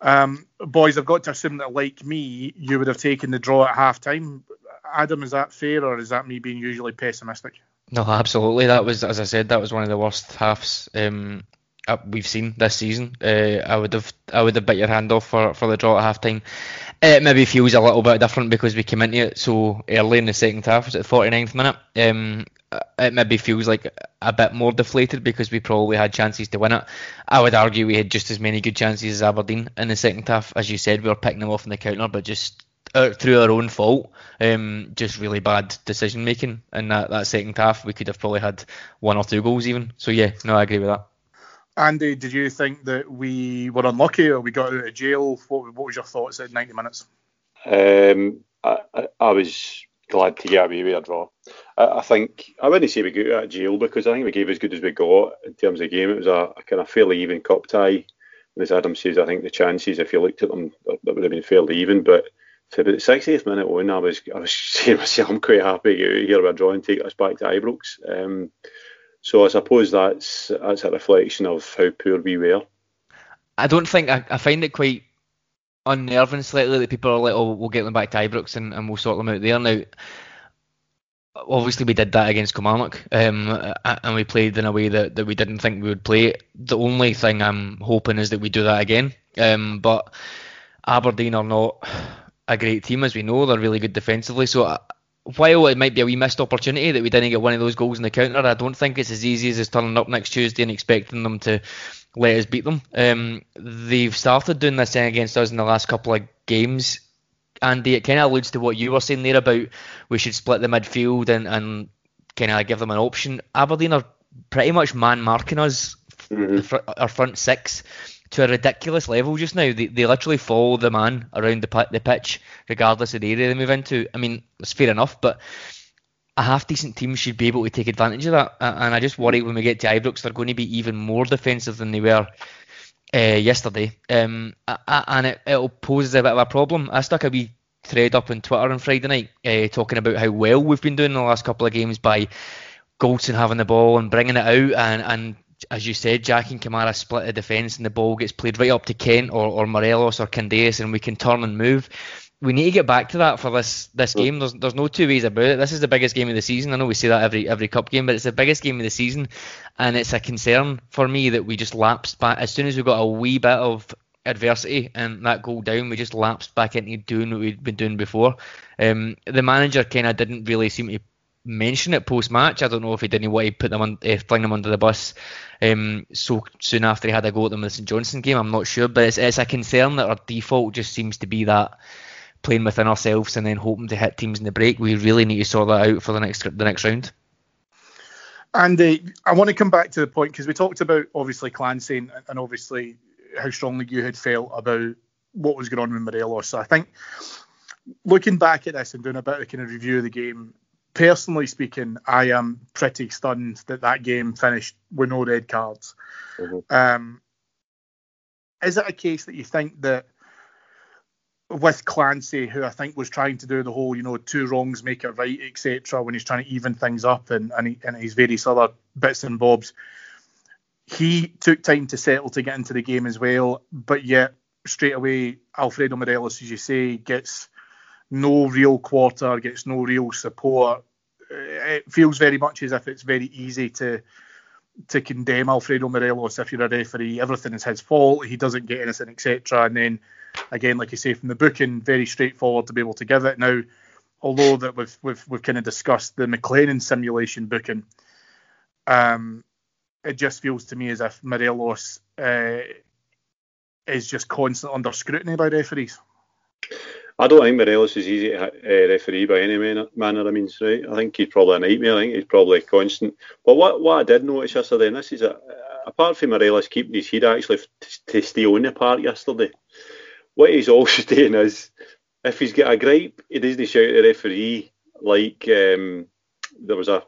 [SPEAKER 3] Um, boys, I've got to assume that like me, you would have taken the draw at half time. Adam, is that fair or is that me being usually pessimistic?
[SPEAKER 4] No, absolutely. That was, as I said, that was one of the worst halves um, we've seen this season. Uh, I would have, I would have bit your hand off for, for the draw at half time. It maybe feels a little bit different because we came into it so early in the second half. Was it the 49th minute? Um, uh, it maybe feels like a bit more deflated because we probably had chances to win it. I would argue we had just as many good chances as Aberdeen in the second half. As you said, we were picking them off in the counter, but just uh, through our own fault, um, just really bad decision making in that, that second half. We could have probably had one or two goals even. So yeah, no, I agree with that.
[SPEAKER 3] Andy, did you think that we were unlucky or we got out of jail? What, what was your thoughts at 90 minutes?
[SPEAKER 5] Um, I, I, I was glad to get away with a draw. I, I, think I wouldn't say we got out of jail because I think we gave as good as we got in terms of game. It was a, a kind of fairly even cup tie. And as Adam says, I think the chances, if you looked at them, that would have been fairly even. But for about the 60th minute on, I was I was saying myself, I'm quite happy to get out here with a draw and take us back to Ibrox. Um, so I suppose that's that's a reflection of how poor we were.
[SPEAKER 4] I don't think I, I find it quite unnerving slightly that people are like, oh, we'll get them back to Ibrox and, and we'll sort them out there. Now, obviously we did that against Kilmarnock, um, and we played in a way that, that we didn't think we would play. The only thing I'm hoping is that we do that again. Um, but Aberdeen are not a great team, as we know. They're really good defensively. So while it might be a wee missed opportunity that we didn't get one of those goals in the counter, I don't think it's as easy as turning up next Tuesday and expecting them to let us beat them. Um, they've started doing this thing against us in the last couple of games. Andy, it kind of alludes to what you were saying there about we should split the midfield and, and kind of give them an option. Aberdeen are pretty much man marking us, mm-hmm. our front six to a ridiculous level just now. They, they literally follow the man around the, the pitch, regardless of the area they move into. I mean, it's fair enough, but a half decent team should be able to take advantage of that. And I just worry when we get to Ibrox, they're going to be even more defensive than they were uh, yesterday. Um, and it, it'll pose a bit of a problem. I stuck a wee thread up on Twitter on Friday night uh, talking about how well we've been doing the last couple of games by Goldson having the ball and bringing it out and, and as you said, Jack and Kamara split the defence and the ball gets played right up to Kent or, or Morelos or Candeias and we can turn and move. We need to get back to that for this this game. There's there's no two ways about it. This is the biggest game of the season. I know we say that every every cup game, but it's the biggest game of the season, and it's a concern for me that we just lapsed back as soon as we got a wee bit of adversity and that goal down, we just lapsed back into doing what we'd been doing before. Um, the manager kind of didn't really seem to mention it post match. I don't know if he didn't want to put them on, uh, fling them under the bus um, so soon after he had a go at them in the St Johnstone game. I'm not sure, but it's, it's a concern that our default just seems to be that playing within ourselves and then hoping to hit teams in the break. We really need to sort that out for the next the next round.
[SPEAKER 3] And uh, I want to come back to the point because we talked about obviously Clancy and, and obviously how strongly you had felt about what was going on with Morelos. So I think looking back at this and doing a bit of kind of review of the game, personally speaking, I am pretty stunned that that game finished with no red cards. Mm-hmm. Um, is it a case that you think that with Clancy, who I think was trying to do the whole, you know, two wrongs make it right, etc., when he's trying to even things up and and, he, and his various other bits and bobs, he took time to settle to get into the game as well. But yet, straight away, Alfredo Morelos, as you say, gets no real quarter, gets no real support. It feels very much as if it's very easy to to condemn Alfredo Morelos if you're a referee. Everything is his fault. He doesn't get anything, etc. And then again, like you say, from the booking, very straightforward to be able to give it. Now, although that we've we've we've kind of discussed the McLennan simulation booking, um, it just feels to me as if Morelos uh, is just constant under scrutiny by referees.
[SPEAKER 5] I don't think Morelos is easy to uh, referee by any manner, manner. I mean, right? I think he's probably a nightmare. I think he's probably constant. But what what I did notice yesterday, and this is a, apart from Morelos keeping his head actually to, to stay on the park yesterday, what he's also doing is if he's got a gripe, he doesn't shout at the referee like um, there was a,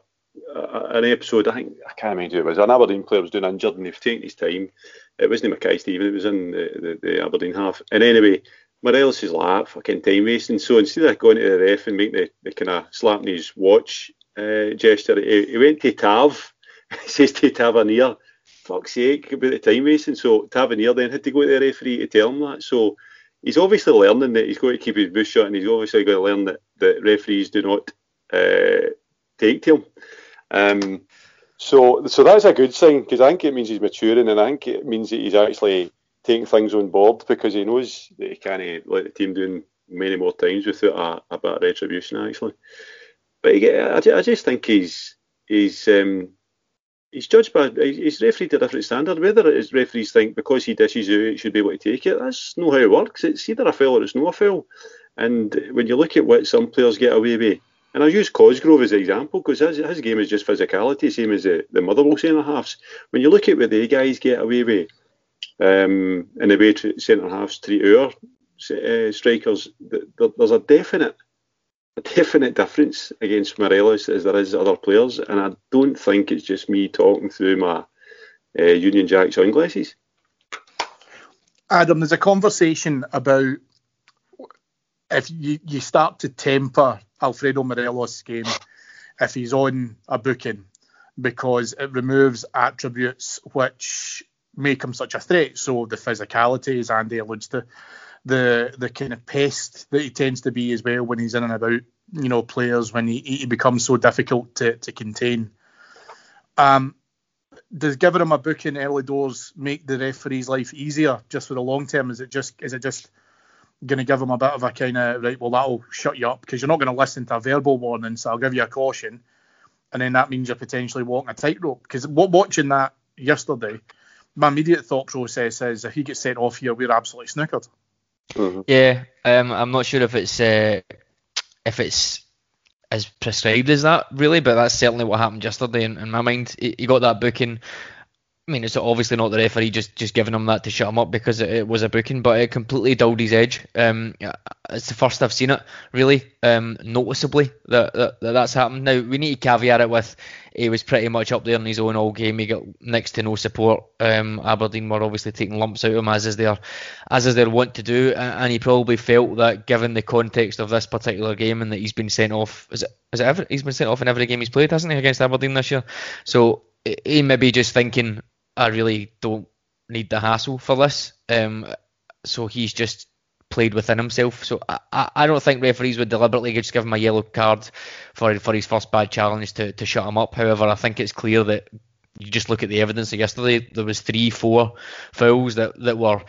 [SPEAKER 5] a, an episode. I think I can't remember who it was. An Aberdeen player was doing injured and they've taken his time. It wasn't Mackay-Steven. It was in the, the, the Aberdeen half. And anyway Morelos is like fucking time wasting. So instead of going to the ref and making the, the kind of slapping his watch uh, gesture, he, he, went to Tav. he says to Tavernier, fuck's sake, about the time wasting. So Tavernier then had to go to the referee to tell him that. So he's obviously learning that he's got to keep his mouth shut and he's obviously going to learn that, that referees do not uh, take to him. Um, so, so that's a good sign because I think it means he's maturing and I think it means that he's actually taking things on board because he knows that he can't let the team doing many more times without a, a bit of retribution actually. But I, I just think he's he's um, he's judged by he's refereed to a different standard. Whether his referees think because he dishes out, he should be able to take it. That's not how it works. It's either a foul or it's not a foul. And when you look at what some players get away with, and I use Cosgrove as an example because his, his game is just physicality, same as the, the Motherwell centre halves. When you look at what the guys get away with, um, in the way centre halves treat our uh, strikers, there's a definite a definite difference against Morelos as there is other players, and I don't think it's just me talking through my uh, Union Jack sunglasses.
[SPEAKER 3] Adam, there's a conversation about if you, you start to temper Alfredo Morelos' game if he's on a booking because it removes attributes which make him such a threat. So the physicality, as Andy alludes to, the the kind of pest that he tends to be as well when he's in and about, you know, players when he, he becomes so difficult to, to contain. Um, does giving him a booking early doors make the referee's life easier just for the long term? Is it just is it just going to give him a bit of a kind of right? Well, that'll shut you up because you're not going to listen to a verbal warning, so I'll give you a caution, and then that means you're potentially walking a tightrope. Because watching that yesterday, my immediate thought process is if he gets sent off here, we're absolutely snookered.
[SPEAKER 4] Mm-hmm. Yeah, um, I'm not sure if it's uh, if it's as prescribed as that really, but that's certainly what happened yesterday in, in my mind. He, he, got that booking. I mean, it's obviously not the referee just, just giving him that to shut him up because it, it was a booking, but it completely dulled his edge. Um, it's the first I've seen it really um, noticeably that, that, that that's happened. Now we need to caveat it with he was pretty much up there on his own all game. He got next to no support. Um, Aberdeen were obviously taking lumps out of him as is their as is their want to do, and he probably felt that given the context of this particular game and that he's been sent off, is it is it ever, he's been sent off in every game he's played, hasn't he, against Aberdeen this year? So he may be just thinking, I really don't need the hassle for this. Um, so he's just played within himself. So I, I don't think referees would deliberately just give him a yellow card for for his first bad challenge to, to shut him up. However, I think it's clear that you just look at the evidence of yesterday, there was three, four fouls that, that were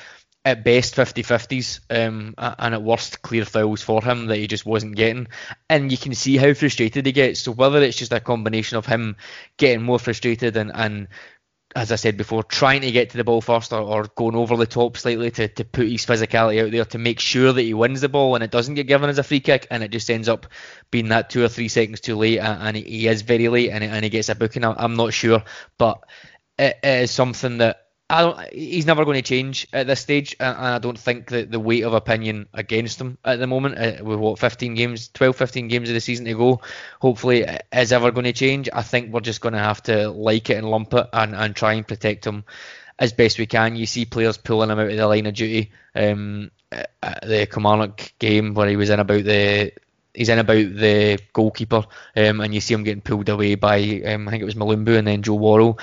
[SPEAKER 4] at best 50-50s um, and at worst clear fouls for him that he just wasn't getting and you can see how frustrated he gets so whether it's just a combination of him getting more frustrated and, and as I said before, trying to get to the ball first or, or, going over the top slightly to, to put his physicality out there to make sure that he wins the ball and it doesn't get given as a free kick and it just ends up being that two or three seconds too late and, he is very late and, he gets a booking. I'm not sure, but it is something that I don't, he's never going to change at this stage, and I don't think that the weight of opinion against him at the moment, uh, with what 15 games, 12, 15 games of the season to go, hopefully is ever going to change. I think we're just going to have to like it and lump it and, and try and protect him as best we can. You see players pulling him out of the line of duty. Um, at the Kilmarnock game where he was in about the he's in about the goalkeeper, um, and you see him getting pulled away by um, I think it was Mulumbu and then Joe Worrall.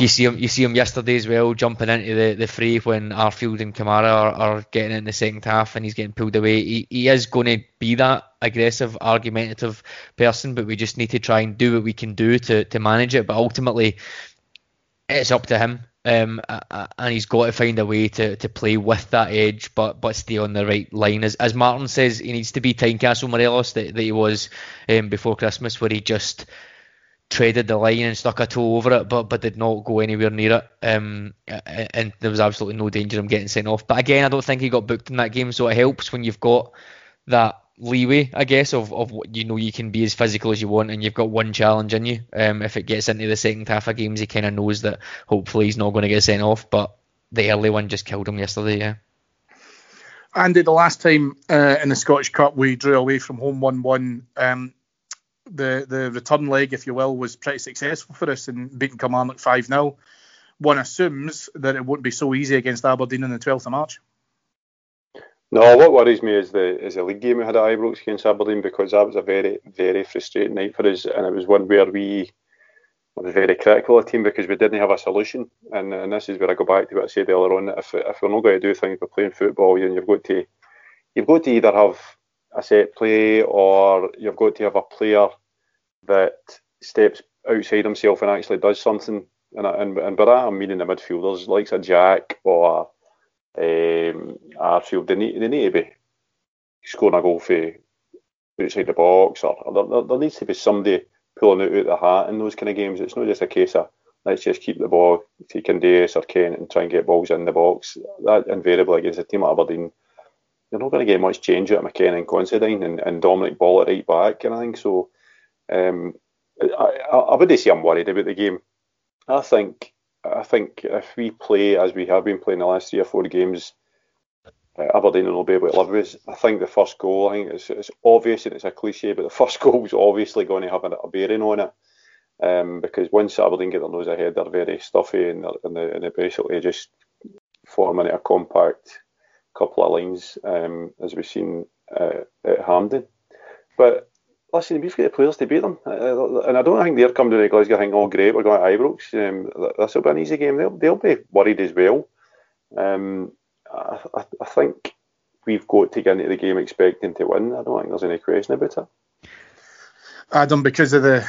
[SPEAKER 4] You see him, you see him yesterday as well, jumping into the, the fray when Arfield and Kamara are, are getting in the second half, and he's getting pulled away. He, he is going to be that aggressive, argumentative person, but we just need to try and do what we can do to to manage it. But ultimately, it's up to him. Um, and he's got to find a way to, to play with that edge, but but stay on the right line. As as Martin says, he needs to be Tynecastle Morelos that, that he was um, before Christmas, where he just treaded the line and stuck a toe over it, but but did not go anywhere near it. Um, and there was absolutely no danger of him getting sent off. But again, I don't think he got booked in that game, so it helps when you've got that leeway, I guess, of, of what you know you can be as physical as you want, and you've got one challenge in you. Um, if it gets into the second half of games, he kind of knows that hopefully he's not going to get sent off. But the early one just killed him yesterday. Yeah.
[SPEAKER 3] Andy, the last time uh, in the Scottish Cup we drew away from home one-one. Um, the the return leg, if you will, was pretty successful for us in beating Kilmarnock five 0 One assumes that it won't be so easy against Aberdeen on the 12th of March.
[SPEAKER 5] No, what worries me is the is the league game we had at Ibrox against Aberdeen because that was a very very frustrating night for us, and it was one where we were very critical of the team because we didn't have a solution. And, and this is where I go back to what I said earlier on. If if we're not going to do things by playing football, then you've got to you've got to either have a set play or you've got to have a player that steps outside himself and actually does something. And and, and by that I'm meaning the midfielders, like a Jack or um, Arfield, they need, they need to be scoring a goal for outside the box, or, or there, there, needs to be somebody pulling it out of the hat in those kind of games. It's not just a case of let's just keep the ball to Candeias or Kent and try and get balls in the box. That invariably against a team like Aberdeen, you're not going to get much change out of McKenna and Considine and, and Dominic Ball at right back kind of thing. So um, I, I, I wouldn't say I'm worried about the game. I think I think if we play as we have been playing the last three or four games, uh, Aberdeen will be able to live with. I think the first goal, I think it's, it's obvious and it's a cliche, but the first goal was obviously going to have a, a bearing on it. Um, because once Aberdeen get their nose ahead, they're very stuffy and, and, they, and they basically just form into a compact couple of lines, um, as we've seen uh, at Hampden. But listen, we've got players to beat them, uh, and I don't think they're coming to the Glasgow thinking, "Oh, great, we're going to Ibrox. Um, this will be an easy game." They'll, they'll be worried as well. Um, I, I, I think we've got to get into the game expecting to win. I don't think there's any question about it.
[SPEAKER 3] Adam, because of the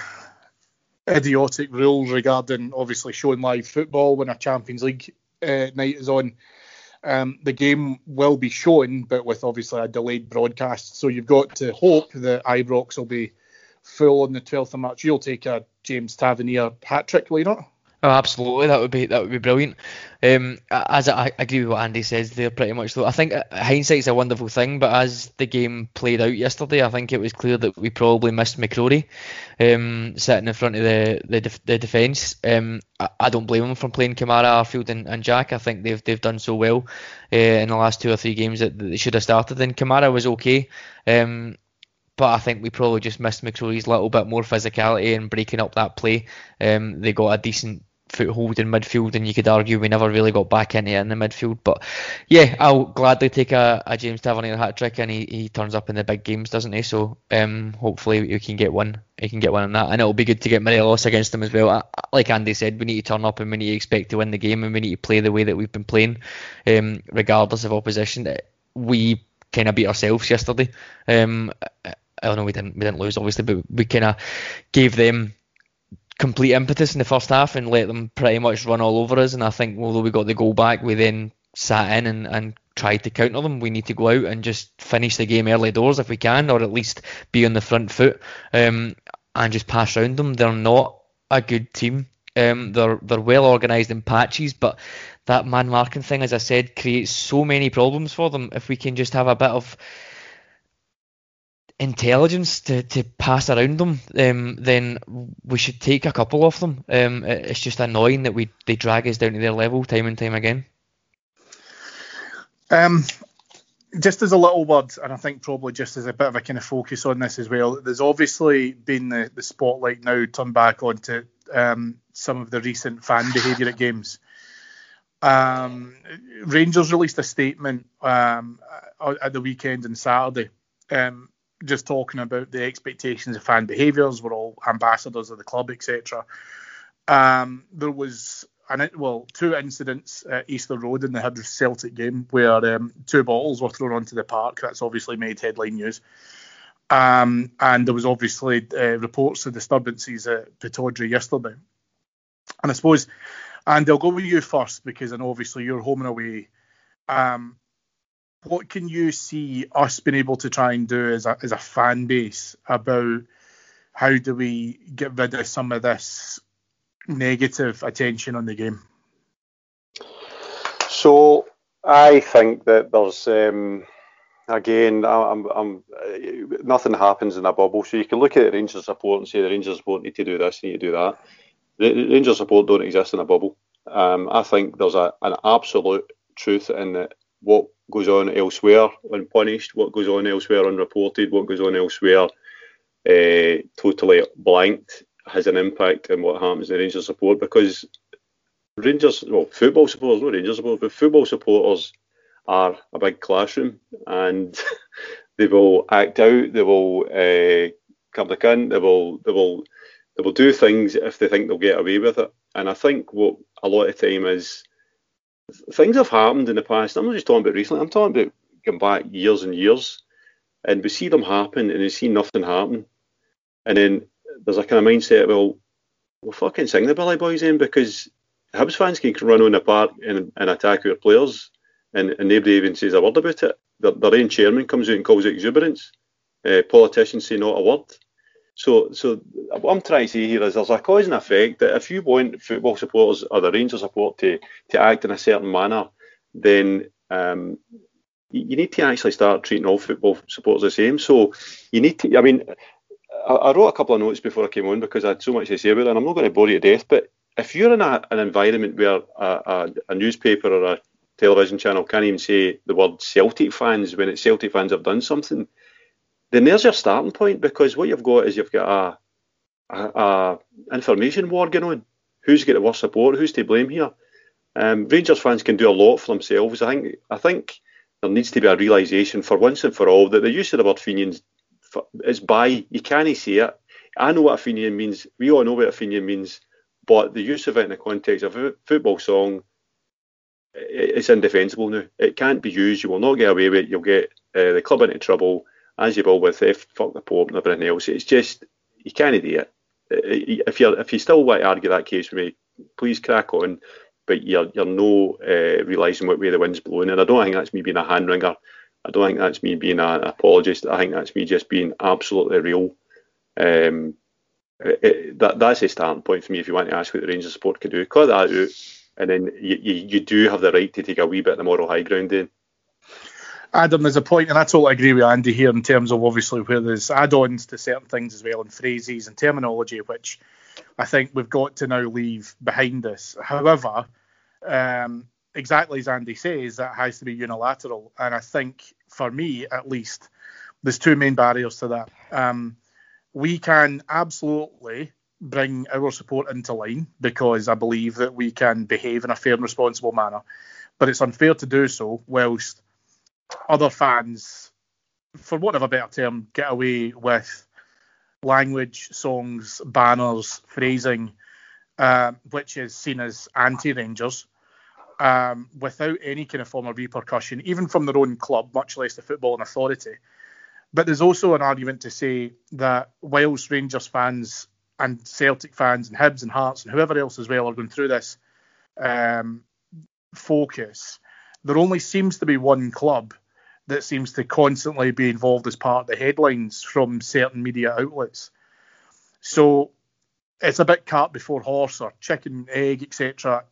[SPEAKER 3] idiotic rules regarding obviously showing live football when a Champions League uh, night is on. Um, the game will be shown, but with obviously a delayed broadcast. So you've got to hope that Ibrox will be full on the 12th of March. You'll take a James Tavernier hat trick, will you not?
[SPEAKER 4] Oh, absolutely, that would be that would be brilliant. Um, as I, I, agree with what Andy says there, pretty much though. I think uh, hindsight's a wonderful thing, but as the game played out yesterday, I think it was clear that we probably missed McCrorie um, sitting in front of the the, the defence. Um, I, I, don't blame him for playing Kamara, Arfield, and, and Jack. I think they've they've done so well uh, in the last two or three games that they should have started. And Kamara was okay. Um, but I think we probably just missed McCrorie's little bit more physicality and breaking up that play. Um, they got a decent foothold in midfield, and you could argue we never really got back into it in the midfield. But yeah, I'll gladly take a, a James Tavernier hat trick, and he, he turns up in the big games, doesn't he? So um, hopefully we can get one. He can get one on that, and it'll be good to get Morelos against him as well. Like Andy said, we need to turn up and we need to expect to win the game, and we need to play the way that we've been playing, um, regardless of opposition. We kind of beat ourselves yesterday. Um, I don't know we didn't we didn't lose obviously, but we kind of gave them complete impetus in the first half and let them pretty much run all over us. And I think although we got the goal back, we then sat in and, and tried to counter them. We need to go out and just finish the game early doors if we can, or at least be on the front foot um, and just pass around them. They're not a good team. Um, they're they're well organised in patches, but that man marking thing, as I said, creates so many problems for them. If we can just have a bit of intelligence to, to pass around them, um, then we should take a couple of them. Um, it's just annoying that we they drag us down to their level time and time again.
[SPEAKER 3] Um, just as a little word, and I think probably just as a bit of a kind of focus on this as well, there's obviously been the, the spotlight now turned back onto um, some of the recent fan behaviour at games. Um, Rangers released a statement um, at the weekend and Saturday um, just talking about the expectations of fan behaviours. We're all ambassadors of the club, etc. Um, there was an well two incidents at Easter Road in the Hibs Celtic game where um, two bottles were thrown onto the park. That's obviously made headline news. Um, and there was obviously uh, reports of disturbances at Pittodrie yesterday. And I suppose, and I'll go with you first because I know obviously you're home and away. Um, what can you see us being able to try and do as a, as a fan base about how do we get rid of some of this negative attention on the game?
[SPEAKER 5] So I think that there's um, again, I'm, I'm, nothing happens in a bubble. So you can look at the Rangers support and say the Rangers support need to do this, need to do that. The Rangers support don't exist in a bubble. Um, I think there's a, an absolute truth in that what goes on elsewhere unpunished, what goes on elsewhere unreported, what goes on elsewhere uh, totally blanked has an impact on what happens in Rangers support because Rangers, well, football supporters, not Rangers supporters, but football supporters are a big classroom and they will act out, they will uh, come the cunt, they will, they will, they will do things if they think they'll get away with it. And I think what a lot of time is things have happened in the past. I'm not just talking about recently. I'm talking about going back years and years, and we see them happen, and we see nothing happen, and then there's a kind of mindset. Well, we'll fucking sing the Billy Boys in because Hibs fans can run on the park and, and attack our players, and, and nobody even says a word about it. Their, their own chairman comes out and calls it exuberance. Uh, politicians say not a word. So, so what I'm trying to say here is there's a cause and effect that if you want football supporters or the Rangers support to to act in a certain manner, then um, you need to actually start treating all football supporters the same. So you need to. I mean, I, I wrote a couple of notes before I came on because I had so much to say about it, and I'm not going to bore you to death. But if you're in a, an environment where a, a, a newspaper or a television channel can't even say the word Celtic fans when it's Celtic fans have done something, then there's your starting point because what you've got is you've got a, a, a information war going on. Who's got the worst support? Who's to blame here? Um, Rangers fans can do a lot for themselves. I think. I think there needs to be a realisation for once and for all that the use of the word Fenians is by. You can't say it. I know what a Fenian means. We all know what a Fenian means. But the use of it in the context of a football song, it's indefensible now. It can't be used. You will not get away with it. You'll get uh, the club into trouble, as you will with F, fuck the Pope and everything else. It's just, you can't do it. If you if you still want to argue that case with me, please crack on. But you're you're no uh, realising what way the wind's blowing, and I don't think that's me being a hand wringer. I don't think that's me being an apologist. I think that's me just being absolutely real. Um, it, that that's a starting point for me. If you want to ask what the Rangers support could do, cut that out, and then you, you, you do have the right to take a wee bit of the moral high ground in.
[SPEAKER 3] Adam, there's a point, and I totally agree with Andy here in terms of obviously where there's add-ons to certain things as well, and phrases and terminology, which I think we've got to now leave behind us. However, um, exactly as Andy says, that has to be unilateral, and I think for me at least, there's two main barriers to that. Um, we can absolutely bring our support into line because I believe that we can behave in a fair and responsible manner. But it's unfair to do so whilst other fans, for want of a better term, get away with language, songs, banners, phrasing, uh, which is seen as anti-Rangers, um, without any kind of form of repercussion, even from their own club, much less the footballing authority. But there's also an argument to say that whilst Rangers fans and Celtic fans and Hibs and Hearts and whoever else as well are going through this um, focus, there only seems to be one club that seems to constantly be involved as part of the headlines from certain media outlets. So it's a bit cart before horse or chicken, egg, etc.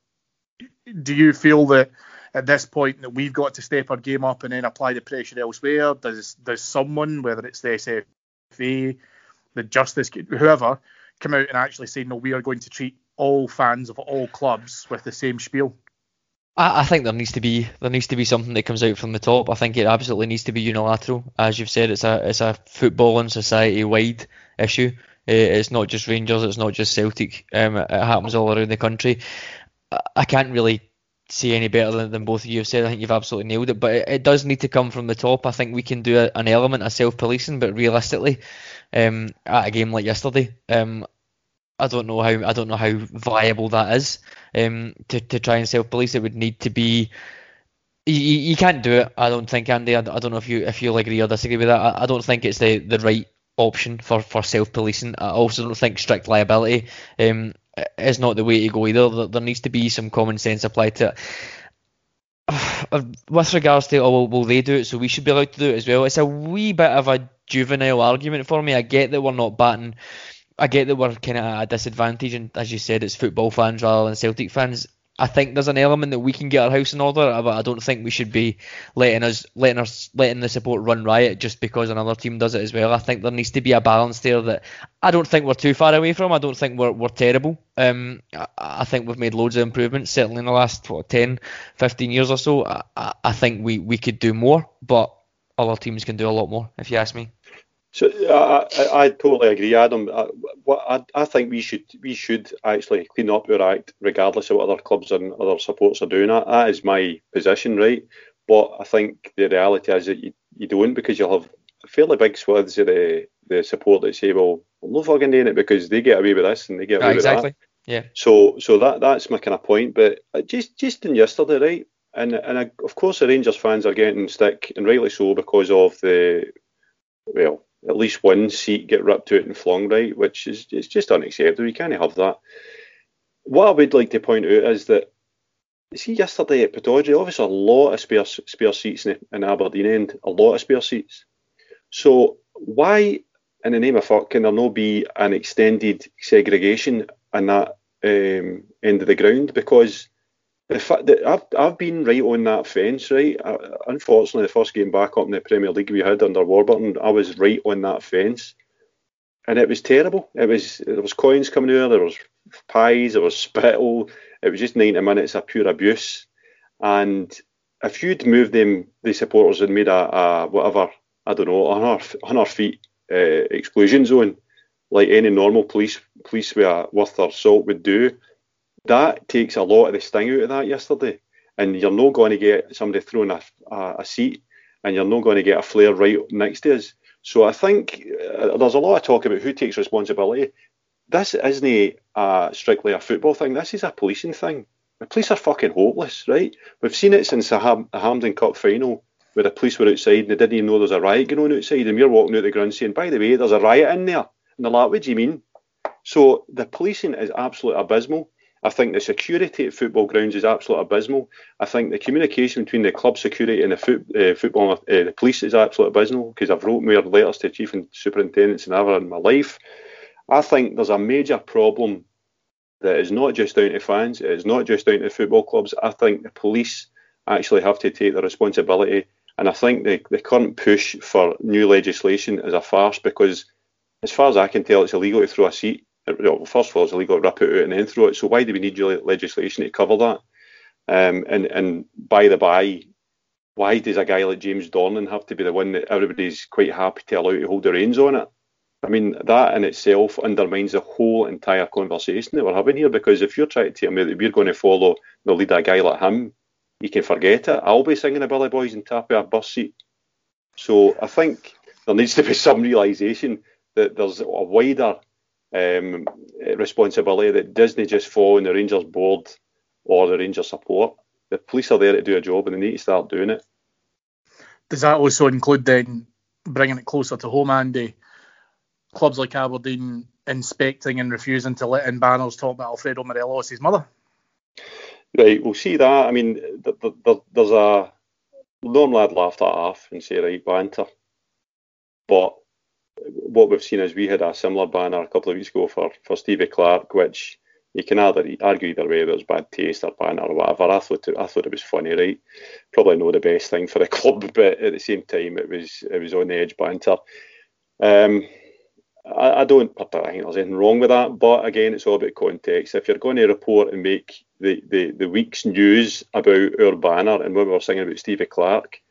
[SPEAKER 3] Do you feel that at this point that we've got to step our game up and then apply the pressure elsewhere? Does does someone, whether it's the SFA, the Justice, whoever, come out and actually say no, we are going to treat all fans of all clubs with the same spiel?
[SPEAKER 4] I, I think there needs to be there needs to be something that comes out from the top. I think it absolutely needs to be unilateral. As you've said, it's a it's a football and society wide issue. Eh, it's not just Rangers. It's not just Celtic. Um, it happens all around the country. I can't really say any better than, than both of you have said. I think you've absolutely nailed it. But it, it does need to come from the top. I think we can do a, an element of self-policing, but realistically, um, at a game like yesterday, um, I don't know how I don't know how viable that is. Um, to to try and self-police, it would need to be. You, you can't do it. I don't think, Andy. I, I don't know if you if you agree or disagree with that. I, I don't think it's the, the right option for, for self-policing. I also don't think strict liability um, is not the way to go either. There needs to be some common sense applied to it. With regards to, oh, well, will they do it, so we should be allowed to do it as well. It's a wee bit of a juvenile argument for me. I get that we're not batting. I get that we're kind of at a disadvantage, and as you said, it's football fans rather than Celtic fans. I think there's an element that we can get our house in order, but I don't think we should be letting us letting us letting the support run riot just because another team does it as well. I think there needs to be a balance there that I don't think we're too far away from. I don't think we're we're terrible. Um, I, I think we've made loads of improvements certainly in the last what 10, 15 years or so. I, I think we we could do more, but other teams can do a lot more. If you ask me.
[SPEAKER 5] So I, I, I, totally agree, Adam. I, I, I think we should we should actually clean up our act, regardless of what other clubs and other supports are doing. That, that is my position, right? But I think the reality is that you, you don't because you'll have fairly big swaths of the, the support that say, well, I'm not fucking doing it because they get away with this and they get away
[SPEAKER 4] exactly.
[SPEAKER 5] with
[SPEAKER 4] that. Yeah.
[SPEAKER 5] So so that that's my kind of point. But uh, just just in yesterday, right? And and I, of course the Rangers fans are getting stick, and rightly so because of the well at least one seat get ripped out and flung right, which is it's just unacceptable. You can't have that. What I would like to point out is that see yesterday at Pittodrie, obviously a lot of spare spare seats in, in Aberdeen end, a lot of spare seats. So why in the name of fuck, can there no be an extended segregation in that um, end of the ground? Because the fact that I've, I've been right on that fence, right? Uh, unfortunately, the first game back up in the Premier League we had under Warburton, I was right on that fence, and it was terrible. It was there was coins coming out, there was pies, there was spittle. It was just 90 minutes of pure abuse, and if you'd moved them, the supporters and made a, a whatever I don't know, 100, 100 feet uh, exclusion zone, like any normal police police with a, worth their salt would do that takes a lot of the sting out of that yesterday. And you're not going to get somebody throwing a, a, a seat and you're not going to get a flare right next to us. So I think uh, there's a lot of talk about who takes responsibility. This isn't uh, strictly a football thing. This is a policing thing. The police are fucking hopeless, right? We've seen it since the, Ham- the Hampden Cup final, where the police were outside and they didn't even know there was a riot going on outside, and we are walking out the ground saying, "By the way, there's a riot in there." And they're like, "What do you mean?" So the policing is absolutely abysmal. I think the security at football grounds is absolutely abysmal. I think the communication between the club security and the foot, uh, football, uh, the police is absolutely abysmal because I've wrote more letters to chief and superintendents than ever in my life. I think there's a major problem that is not just down to fans, it is not just down to football clubs. I think the police actually have to take the responsibility. And I think the, the current push for new legislation is a farce because, as far as I can tell, it's illegal to throw a seat well, first of all, it's illegal to rip it out and then throw it. So why do we need legislation to cover that? Um, and and by the by, why does a guy like James Dornan have to be the one that everybody's quite happy to allow to hold the reins on it? I mean, that in itself undermines the whole entire conversation that we're having here. Because if you're trying to tell me that we're going to follow the lead of a guy like him, you can forget it. I'll be singing the Billy Boys and tap a bus seat. So I think there needs to be some realization that there's a wider um, responsibility that Disney just fall on the Rangers board or the Rangers support. The police are there to do a job and they need to start doing it.
[SPEAKER 3] Does that also include then bringing it closer to home, Andy? Clubs like Aberdeen inspecting and refusing to let in banners talking about Alfredo Morelos' mother?
[SPEAKER 5] Right, we'll see that. I mean, there's a. Normally I'd laugh that off and say, right, banter. But what we've seen is we had a similar banner a couple of weeks ago for, for Stevie Clarke, which you can either argue either way, whether was bad taste or banner or whatever. I thought it, I thought it was funny, right? Probably not the best thing for the club, but at the same time, it was it was on the edge banter. Um, I, I don't I think there's anything wrong with that, but again, it's all about context. If you're going to report and make the, the, the week's news about our banner and when we were singing about Stevie Clarke,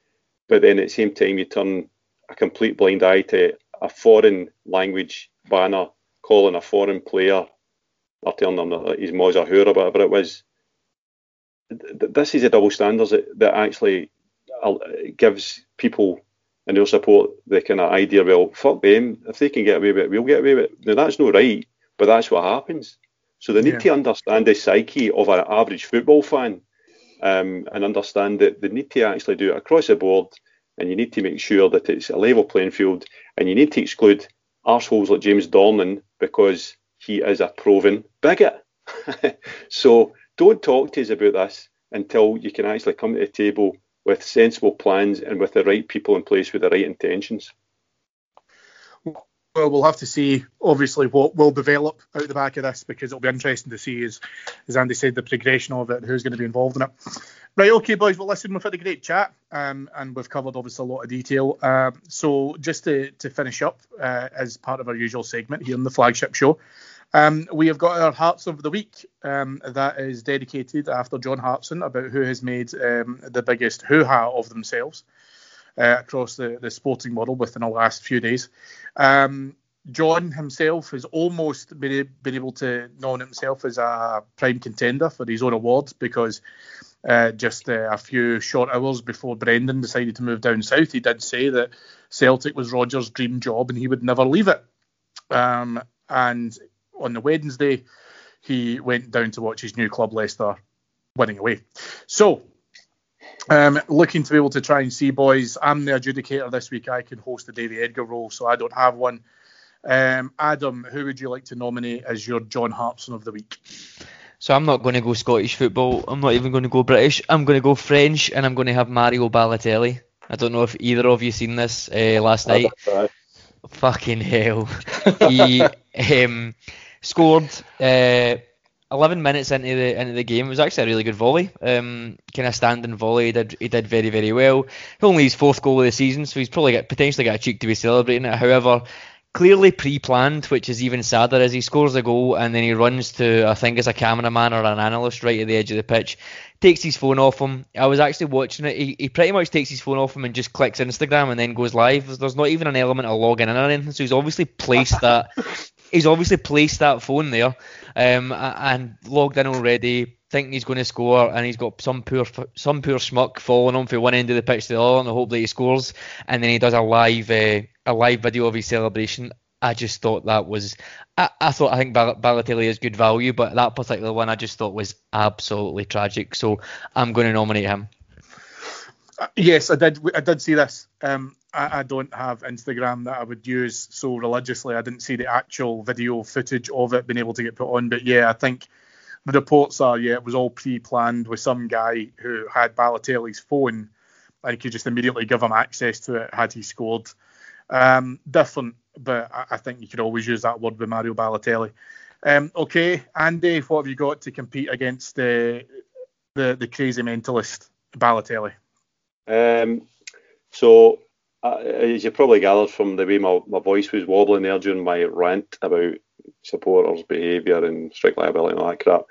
[SPEAKER 5] but then at the same time you turn a complete blind eye to a foreign language banner calling a foreign player or telling them that he's Moza or whatever it was. This is a double standard that, that actually uh, gives people and their support the kind of idea, well, fuck them. If they can get away with it, we'll get away with it. Now, that's not right, but that's what happens. So they need yeah. to understand the psyche of an average football fan um, and understand that they need to actually do it across the board and you need to make sure that it's a level playing field, and you need to exclude arseholes like James Dornan because he is a proven bigot. so don't talk to us about this until you can actually come to the table with sensible plans and with the right people in place with the right intentions.
[SPEAKER 3] Well, we'll have to see, obviously, what will develop out the back of this because it'll be interesting to see, as, as Andy said, the progression of it and who's going to be involved in it. Right, okay, boys. Well, listen, we've had a great chat, um, and we've covered obviously a lot of detail. Um, so, just to, to finish up, uh, as part of our usual segment here on the flagship show, um, we have got our Hearts of the Week um, that is dedicated after John Hartson about who has made um, the biggest hoo ha of themselves uh, across the, the sporting world within the last few days. Um, John himself has almost been, been able to nominate himself as a prime contender for his own awards because uh, just uh, a few short hours before Brendan decided to move down south, he did say that Celtic was Rodgers' dream job and he would never leave it. Um, and on the Wednesday, he went down to watch his new club, Leicester, winning away. So, um, looking to be able to try and see boys. I'm the adjudicator this week. I can host the Davy Edgar role, so I don't have one. Um, Adam, who would you like to nominate as your John Hartson of the week?
[SPEAKER 4] So I'm not going to go Scottish football. I'm not even going to go British. I'm going to go French, and I'm going to have Mario Balotelli. I don't know if either of you seen this uh, last night. fucking hell. He um, scored uh, 11 minutes into the into the game. It was actually a really good volley, um, kind of standing volley. He did he did very very well. Only his fourth goal of the season, so he's probably got potentially got a cheek to be celebrating it. However, clearly pre-planned, which is even sadder as he scores a goal and then he runs to I think it's a cameraman or an analyst right at the edge of the pitch, takes his phone off him. I was actually watching it. He, he pretty much takes his phone off him and just clicks Instagram and then goes live. There's not even an element of logging in or anything. So he's obviously placed that. He's obviously placed that phone there, um, and logged in already, thinking he's going to score, and he's got some poor some poor schmuck following him from one end of the pitch to the other, and hope that he scores, and then he does a live uh, a live video of his celebration. I just thought that was. I, I thought I think Bal- Balotelli is good value, but that particular one I just thought was absolutely tragic. So I'm going to nominate him.
[SPEAKER 3] Uh, yes, I did. I did see this. Um, I, I, don't have Instagram that I would use so religiously. I didn't see the actual video footage of it being able to get put on. But yeah, I think the reports are yeah, it was all pre-planned with some guy who had Balotelli's phone and could just immediately give him access to it had he scored. Um, different, but I, think you could always use that word with Mario Balotelli. Um, okay, Andy, what have you got to compete against the the, the crazy mentalist Balotelli?
[SPEAKER 5] Um, so uh, as you probably gathered from the way my, my voice was wobbling there during my rant about supporters' behaviour and strict liability and all that crap,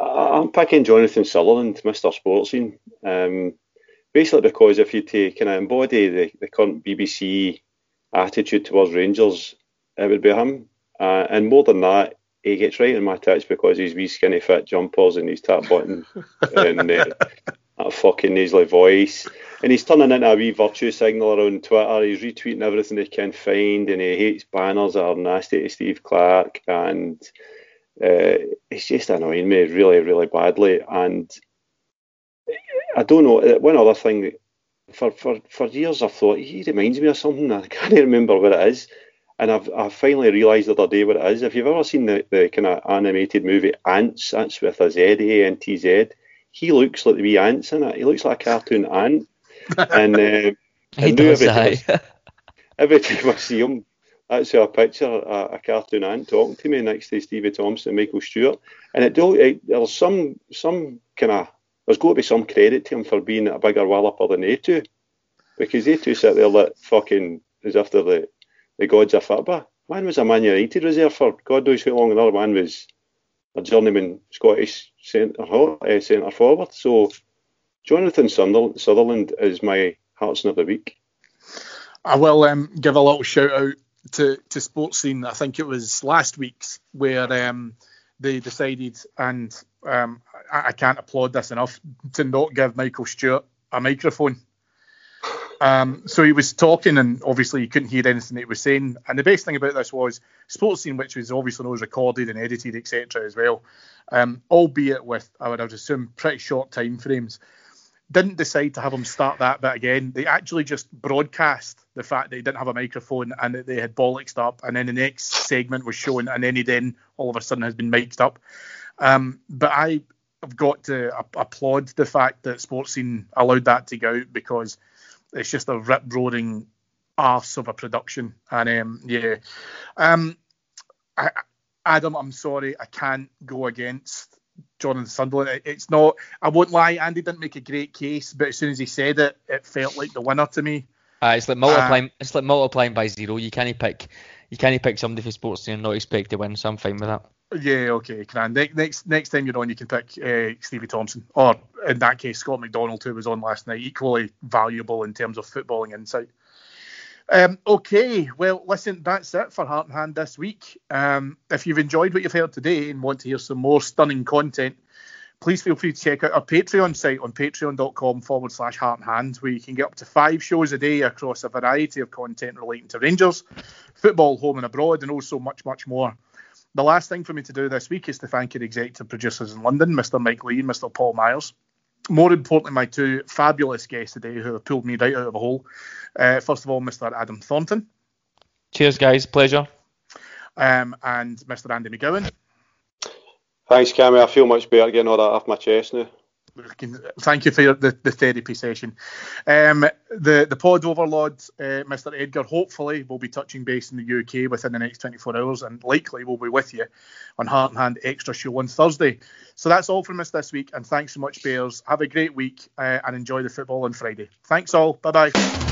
[SPEAKER 5] I'm picking Jonathan Sutherland, Mr. Sportscene. Um, basically, because if you take kind of embody the, the current BBC attitude towards Rangers, it would be him. Uh, and more than that, he gets right in my touch because he's wee skinny fit jumpers and his tap button and uh, that fucking nasally voice. And he's turning into a wee virtue signaler on Twitter. He's retweeting everything he can find, and he hates banners that are nasty to Steve Clarke, And uh, it's just annoying me really, really badly. And I don't know. Uh, one other thing, for, for, for years I've thought he reminds me of something. I can't remember what it is. And I've, I finally realised the other day what it is. If you've ever seen the, the kind of animated movie Ants, that's with a Z, A N T Z he looks like the wee ants in it. He looks like a cartoon ant. And uh,
[SPEAKER 4] he does every,
[SPEAKER 5] time, every time I see him, I see a picture a, a, cartoon ant talking to me next to Stevie Thompson and Michael Stewart. And it, do, it there's some some kind of there's got to be some credit to him for being a bigger walloper than they two, because they two sit there like fucking as if they're the the gods of football. One was a Man United reserve for God knows how long, another one was a journeyman Scottish centre uh, centre forward. So Jonathan Sutherland is my Hearts of the week.
[SPEAKER 3] I will um, give a little shout out to to Sportscene. I think it was last week's where um, they decided, and um, I, I, can't applaud this enough, to not give Michael Stewart a microphone. Um, so he was talking, and obviously you couldn't hear anything that he was saying. And the best thing about this was Sportscene, which was obviously was recorded and edited, etc. as well, um, albeit with I would assume pretty short time frames. Didn't decide to have him start that bit again. They actually just broadcast the fact that he didn't have a microphone and that they had bollocksed up, and then the next segment was shown, and then he then all of a sudden has been mic'd up. Um, but I have got to applaud the fact that Sportscene allowed that to go out because it's just a rip roaring arse of a production. And um, yeah, um, I, Adam, I'm sorry, I can't go against Jonathan Sutherland. It's not. I won't lie. Andy didn't make a great case, but as soon as he said it, it felt like the winner to me.
[SPEAKER 4] Uh, it's like multiplying. Uh, it's like multiplying by zero. You can't pick. You can't pick somebody for sports and not expect to win. So I'm fine with that.
[SPEAKER 3] Yeah, okay, can next next time you're on, you can pick uh, Stevie Thompson, or in that case, Scott McDonald, who was on last night, equally valuable in terms of footballing insight. Um, okay, well, listen, that's it for Heart and Hand this week. Um, if you've enjoyed what you've heard today and want to hear some more stunning content, please feel free to check out our Patreon site on patreon.com forward slash heart and hand, where you can get up to five shows a day across a variety of content relating to Rangers, football, home and abroad, and also much, much more. The last thing for me to do this week is to thank your executive producers in London, Mr. Mike Lee and Mr. Paul Myers. More importantly, my two fabulous guests today who have pulled me right out of a hole. Uh, first of all, Mr. Adam Thornton.
[SPEAKER 4] Cheers, guys. Pleasure.
[SPEAKER 3] Um, and Mr. Andy McGowan.
[SPEAKER 5] Thanks, Cammy. I feel much better getting all that off my chest now.
[SPEAKER 3] Thank you for your, the, the therapy session. Um, the the pod overlord, uh, Mr. Edgar, hopefully will be touching base in the UK within the next 24 hours, and likely will be with you on Heart and Hand Extra Show on Thursday. So that's all from us this week, and thanks so much, Bears. Have a great week uh, and enjoy the football on Friday. Thanks all. Bye bye.